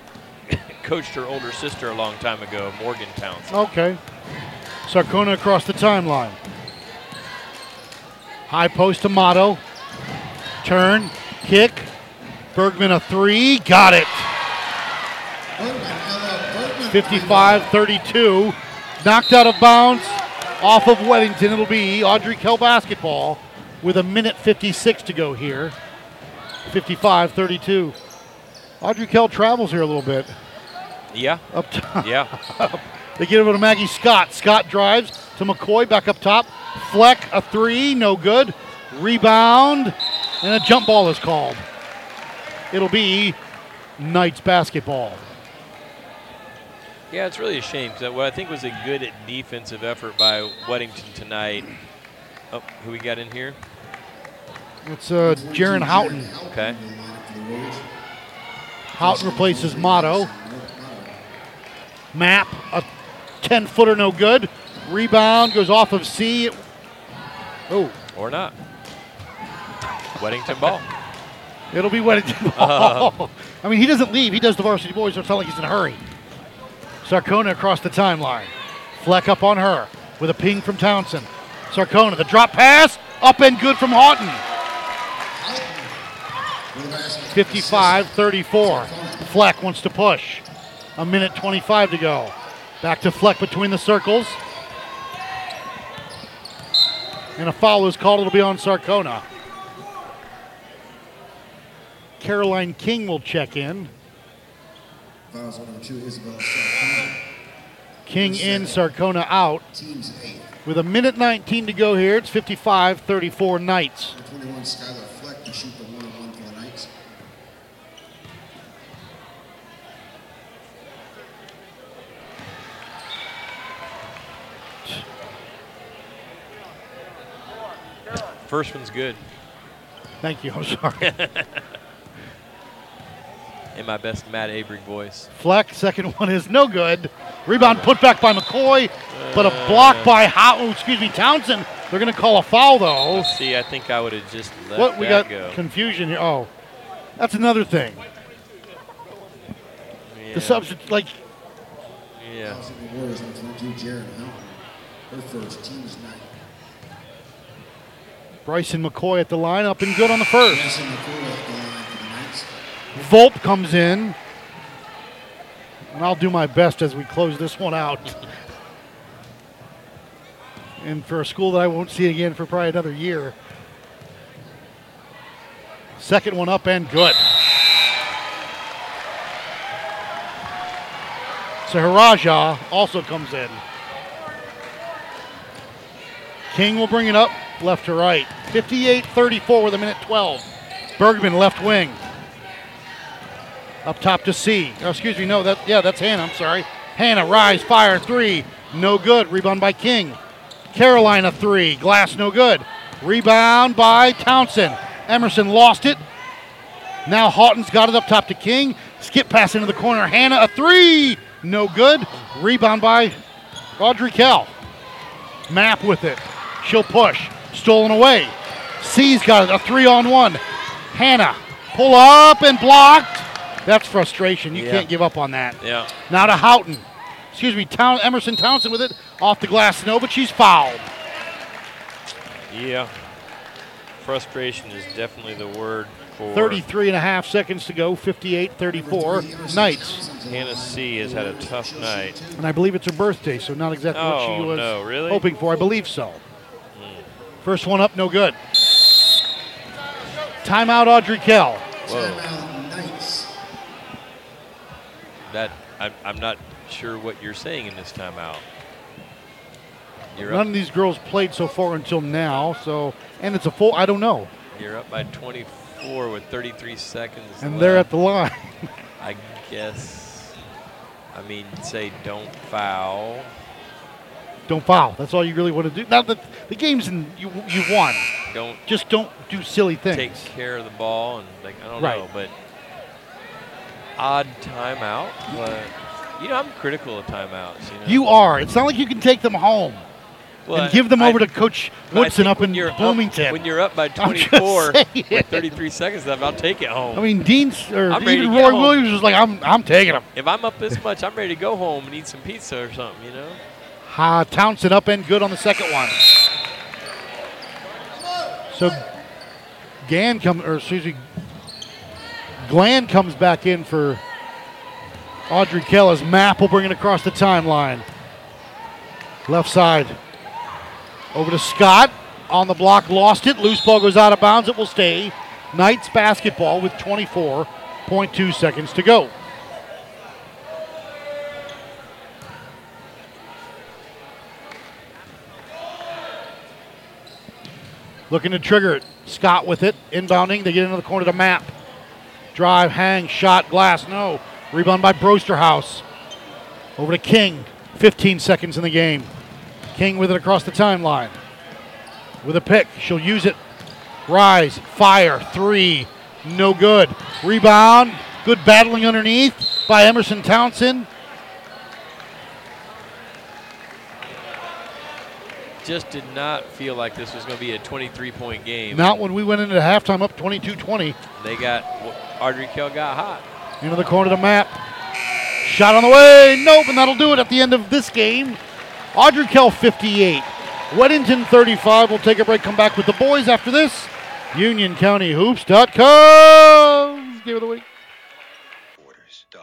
C: coached her older sister a long time ago, Morgan Townsend.
B: Okay. Sarcona across the timeline. High post to Motto. Turn, kick. Bergman a three. Got it.
D: Bergman, Ella Bergman.
B: 55 32. Knocked out of bounds off of Weddington. It'll be Ardrey Kell basketball with a minute 56 to go here. 55 32. Ardrey Kell travels here a little bit.
C: Yeah,
B: Up top.
C: yeah. [laughs]
B: They get it over to Maggie Scott. Scott drives to McCoy back up top. Fleck a three, no good. Rebound, and a jump ball is called. It'll be Knights basketball.
C: Yeah, it's really a shame because what I think was a good defensive effort by Weddington tonight. Oh, who we got in here?
B: It's uh, Jaron Houghton.
C: Okay.
D: in the lineup for the Warriors.
B: Houghton replaces Motto. Map, a 10 footer, no good. Rebound goes off of C. Oh,
C: Or not. Weddington ball.
B: it'll be Weddington [laughs] ball. I mean, he doesn't leave. He does the varsity boys, so it's not like he's in a hurry. Sarcona across the timeline. Fleck up on her with a ping from Townsend. Sarcona, the drop pass, up and good from Houghton.
D: With
B: 55 34. Fleck wants to push. A minute 25 to go. Back to Fleck between the circles. And a foul is called. It'll be on Sarcona. Caroline King will check in. King in, Sarcona out. With a minute 19 to go here, it's 55 34 Knights.
D: Number 21, Skylar Fleck to shoot the one on one for the Knights.
C: First one's good.
B: Thank you. I'm sorry. [laughs]
C: In my best Matt Abrig voice.
B: Fleck, second one is no good. Rebound put back by McCoy, but a block uh. by How? oh, excuse me, Townsend. They're going to call a foul though.
C: See, I think I would have just let
B: What we
C: that
B: got
C: go.
B: confusion here. Oh, that's another thing. The substance, like.
C: Yeah.
B: The substitute, like
C: yeah.
D: Fouls on the Warriors, number 22, Jaron Houghton. Her first, team's nine.
B: Bryson McCoy at the line, up and good on the first.
D: Madison McCoy at the line for the Knights.
B: Volp comes in, and I'll do my best as we close this one out. [laughs] and for a school that I won't see again for probably another year. Second one up and good. So Haraja also comes in. King will bring it up left to right. 58 34 with a minute 12. Bergman left wing. Up top to C. Oh, excuse me, no, that yeah, that's Hannah. I'm sorry. Hannah, rise, fire, three. No good. Rebound by King. Carolina three. Glass no good. Rebound by Townsend. Emerson lost it. Now Houghton's got it up top to King. Skip pass into the corner. Hannah a three. No good. Rebound by Ardrey Kell. Map with it. She'll push. Stolen away. C's got it. A three on one. Hannah Pull up and blocked. That's frustration. You
C: Yeah.
B: can't give up on that.
C: Yeah.
B: Now to Houghton. Excuse me, Town, Emerson Townsend with it off the glass. No, but she's fouled.
C: Yeah. Frustration is definitely the word for
B: 33 and a half seconds to go, 58 34. Knights.
C: Hannah C has had a tough night.
B: And I believe it's her birthday, so not exactly what she
C: Oh,
B: was
C: no, really?
B: hoping for. I believe so. First one up, no good. Timeout, Ardrey Kell.
C: Whoa. That I'm, I'm not sure what you're saying in this timeout. You're
B: None
C: up,
B: of these girls played so far until now, so and it's a full. I don't know,
C: you're up by 24 with 33 seconds.
B: and
C: left.
B: they're at the line.
C: I guess. I mean, say don't foul.
B: Don't foul. That's all you really want to do. Now that the game's in, you you won.
C: Don't
B: Just don't do silly things.
C: take care of the ball and like I don't
B: Right.
C: know, but odd timeout. But you know, I'm critical of timeouts. You know,
B: You are. It's not like you can take them home
C: Well,
B: and give them
C: I-
B: over to Coach Woodson up in
C: you're up-
B: Bloomington.
C: when you're up by 24 [laughs] with 33 seconds left, I'll take it home.
B: I mean, Dean's or
C: I'm
B: even Roy. Williams was like, "I'm I'm taking them."
C: if I'm up this much, I'm ready to go home and eat some pizza or something. You know.
B: Uh, Townsend up and good on the second one. So Gann comes, or excuse me, Glenn comes back in for Ardrey Kell as Map will bring it across the timeline. Left side. Over to Scott. On the block, lost it. Loose ball goes out of bounds. It will stay. Knights basketball with 24.2 seconds to go. Looking to trigger it. Scott with it. Inbounding. They get into the corner to map. Drive, hang, shot, glass. No. Rebound by Brosterhouse. Over to King. 15 seconds in the game. King with it across the timeline. With a pick. She'll use it. Rise. Fire. Three. No good. Rebound. Good battling underneath by Emerson Townsend.
C: Just did not feel like this was going to be a 23 point game.
B: Not when we went into halftime up 22 20.
C: They got Ardrey Kell got hot.
B: Into the corner of the map. Shot on the way. Nope, and that'll do it at the end of this game. Ardrey Kell 58. Weddington 35. We'll take a break, come back with the boys after this. UnionCountyHoops.com. Game of the week.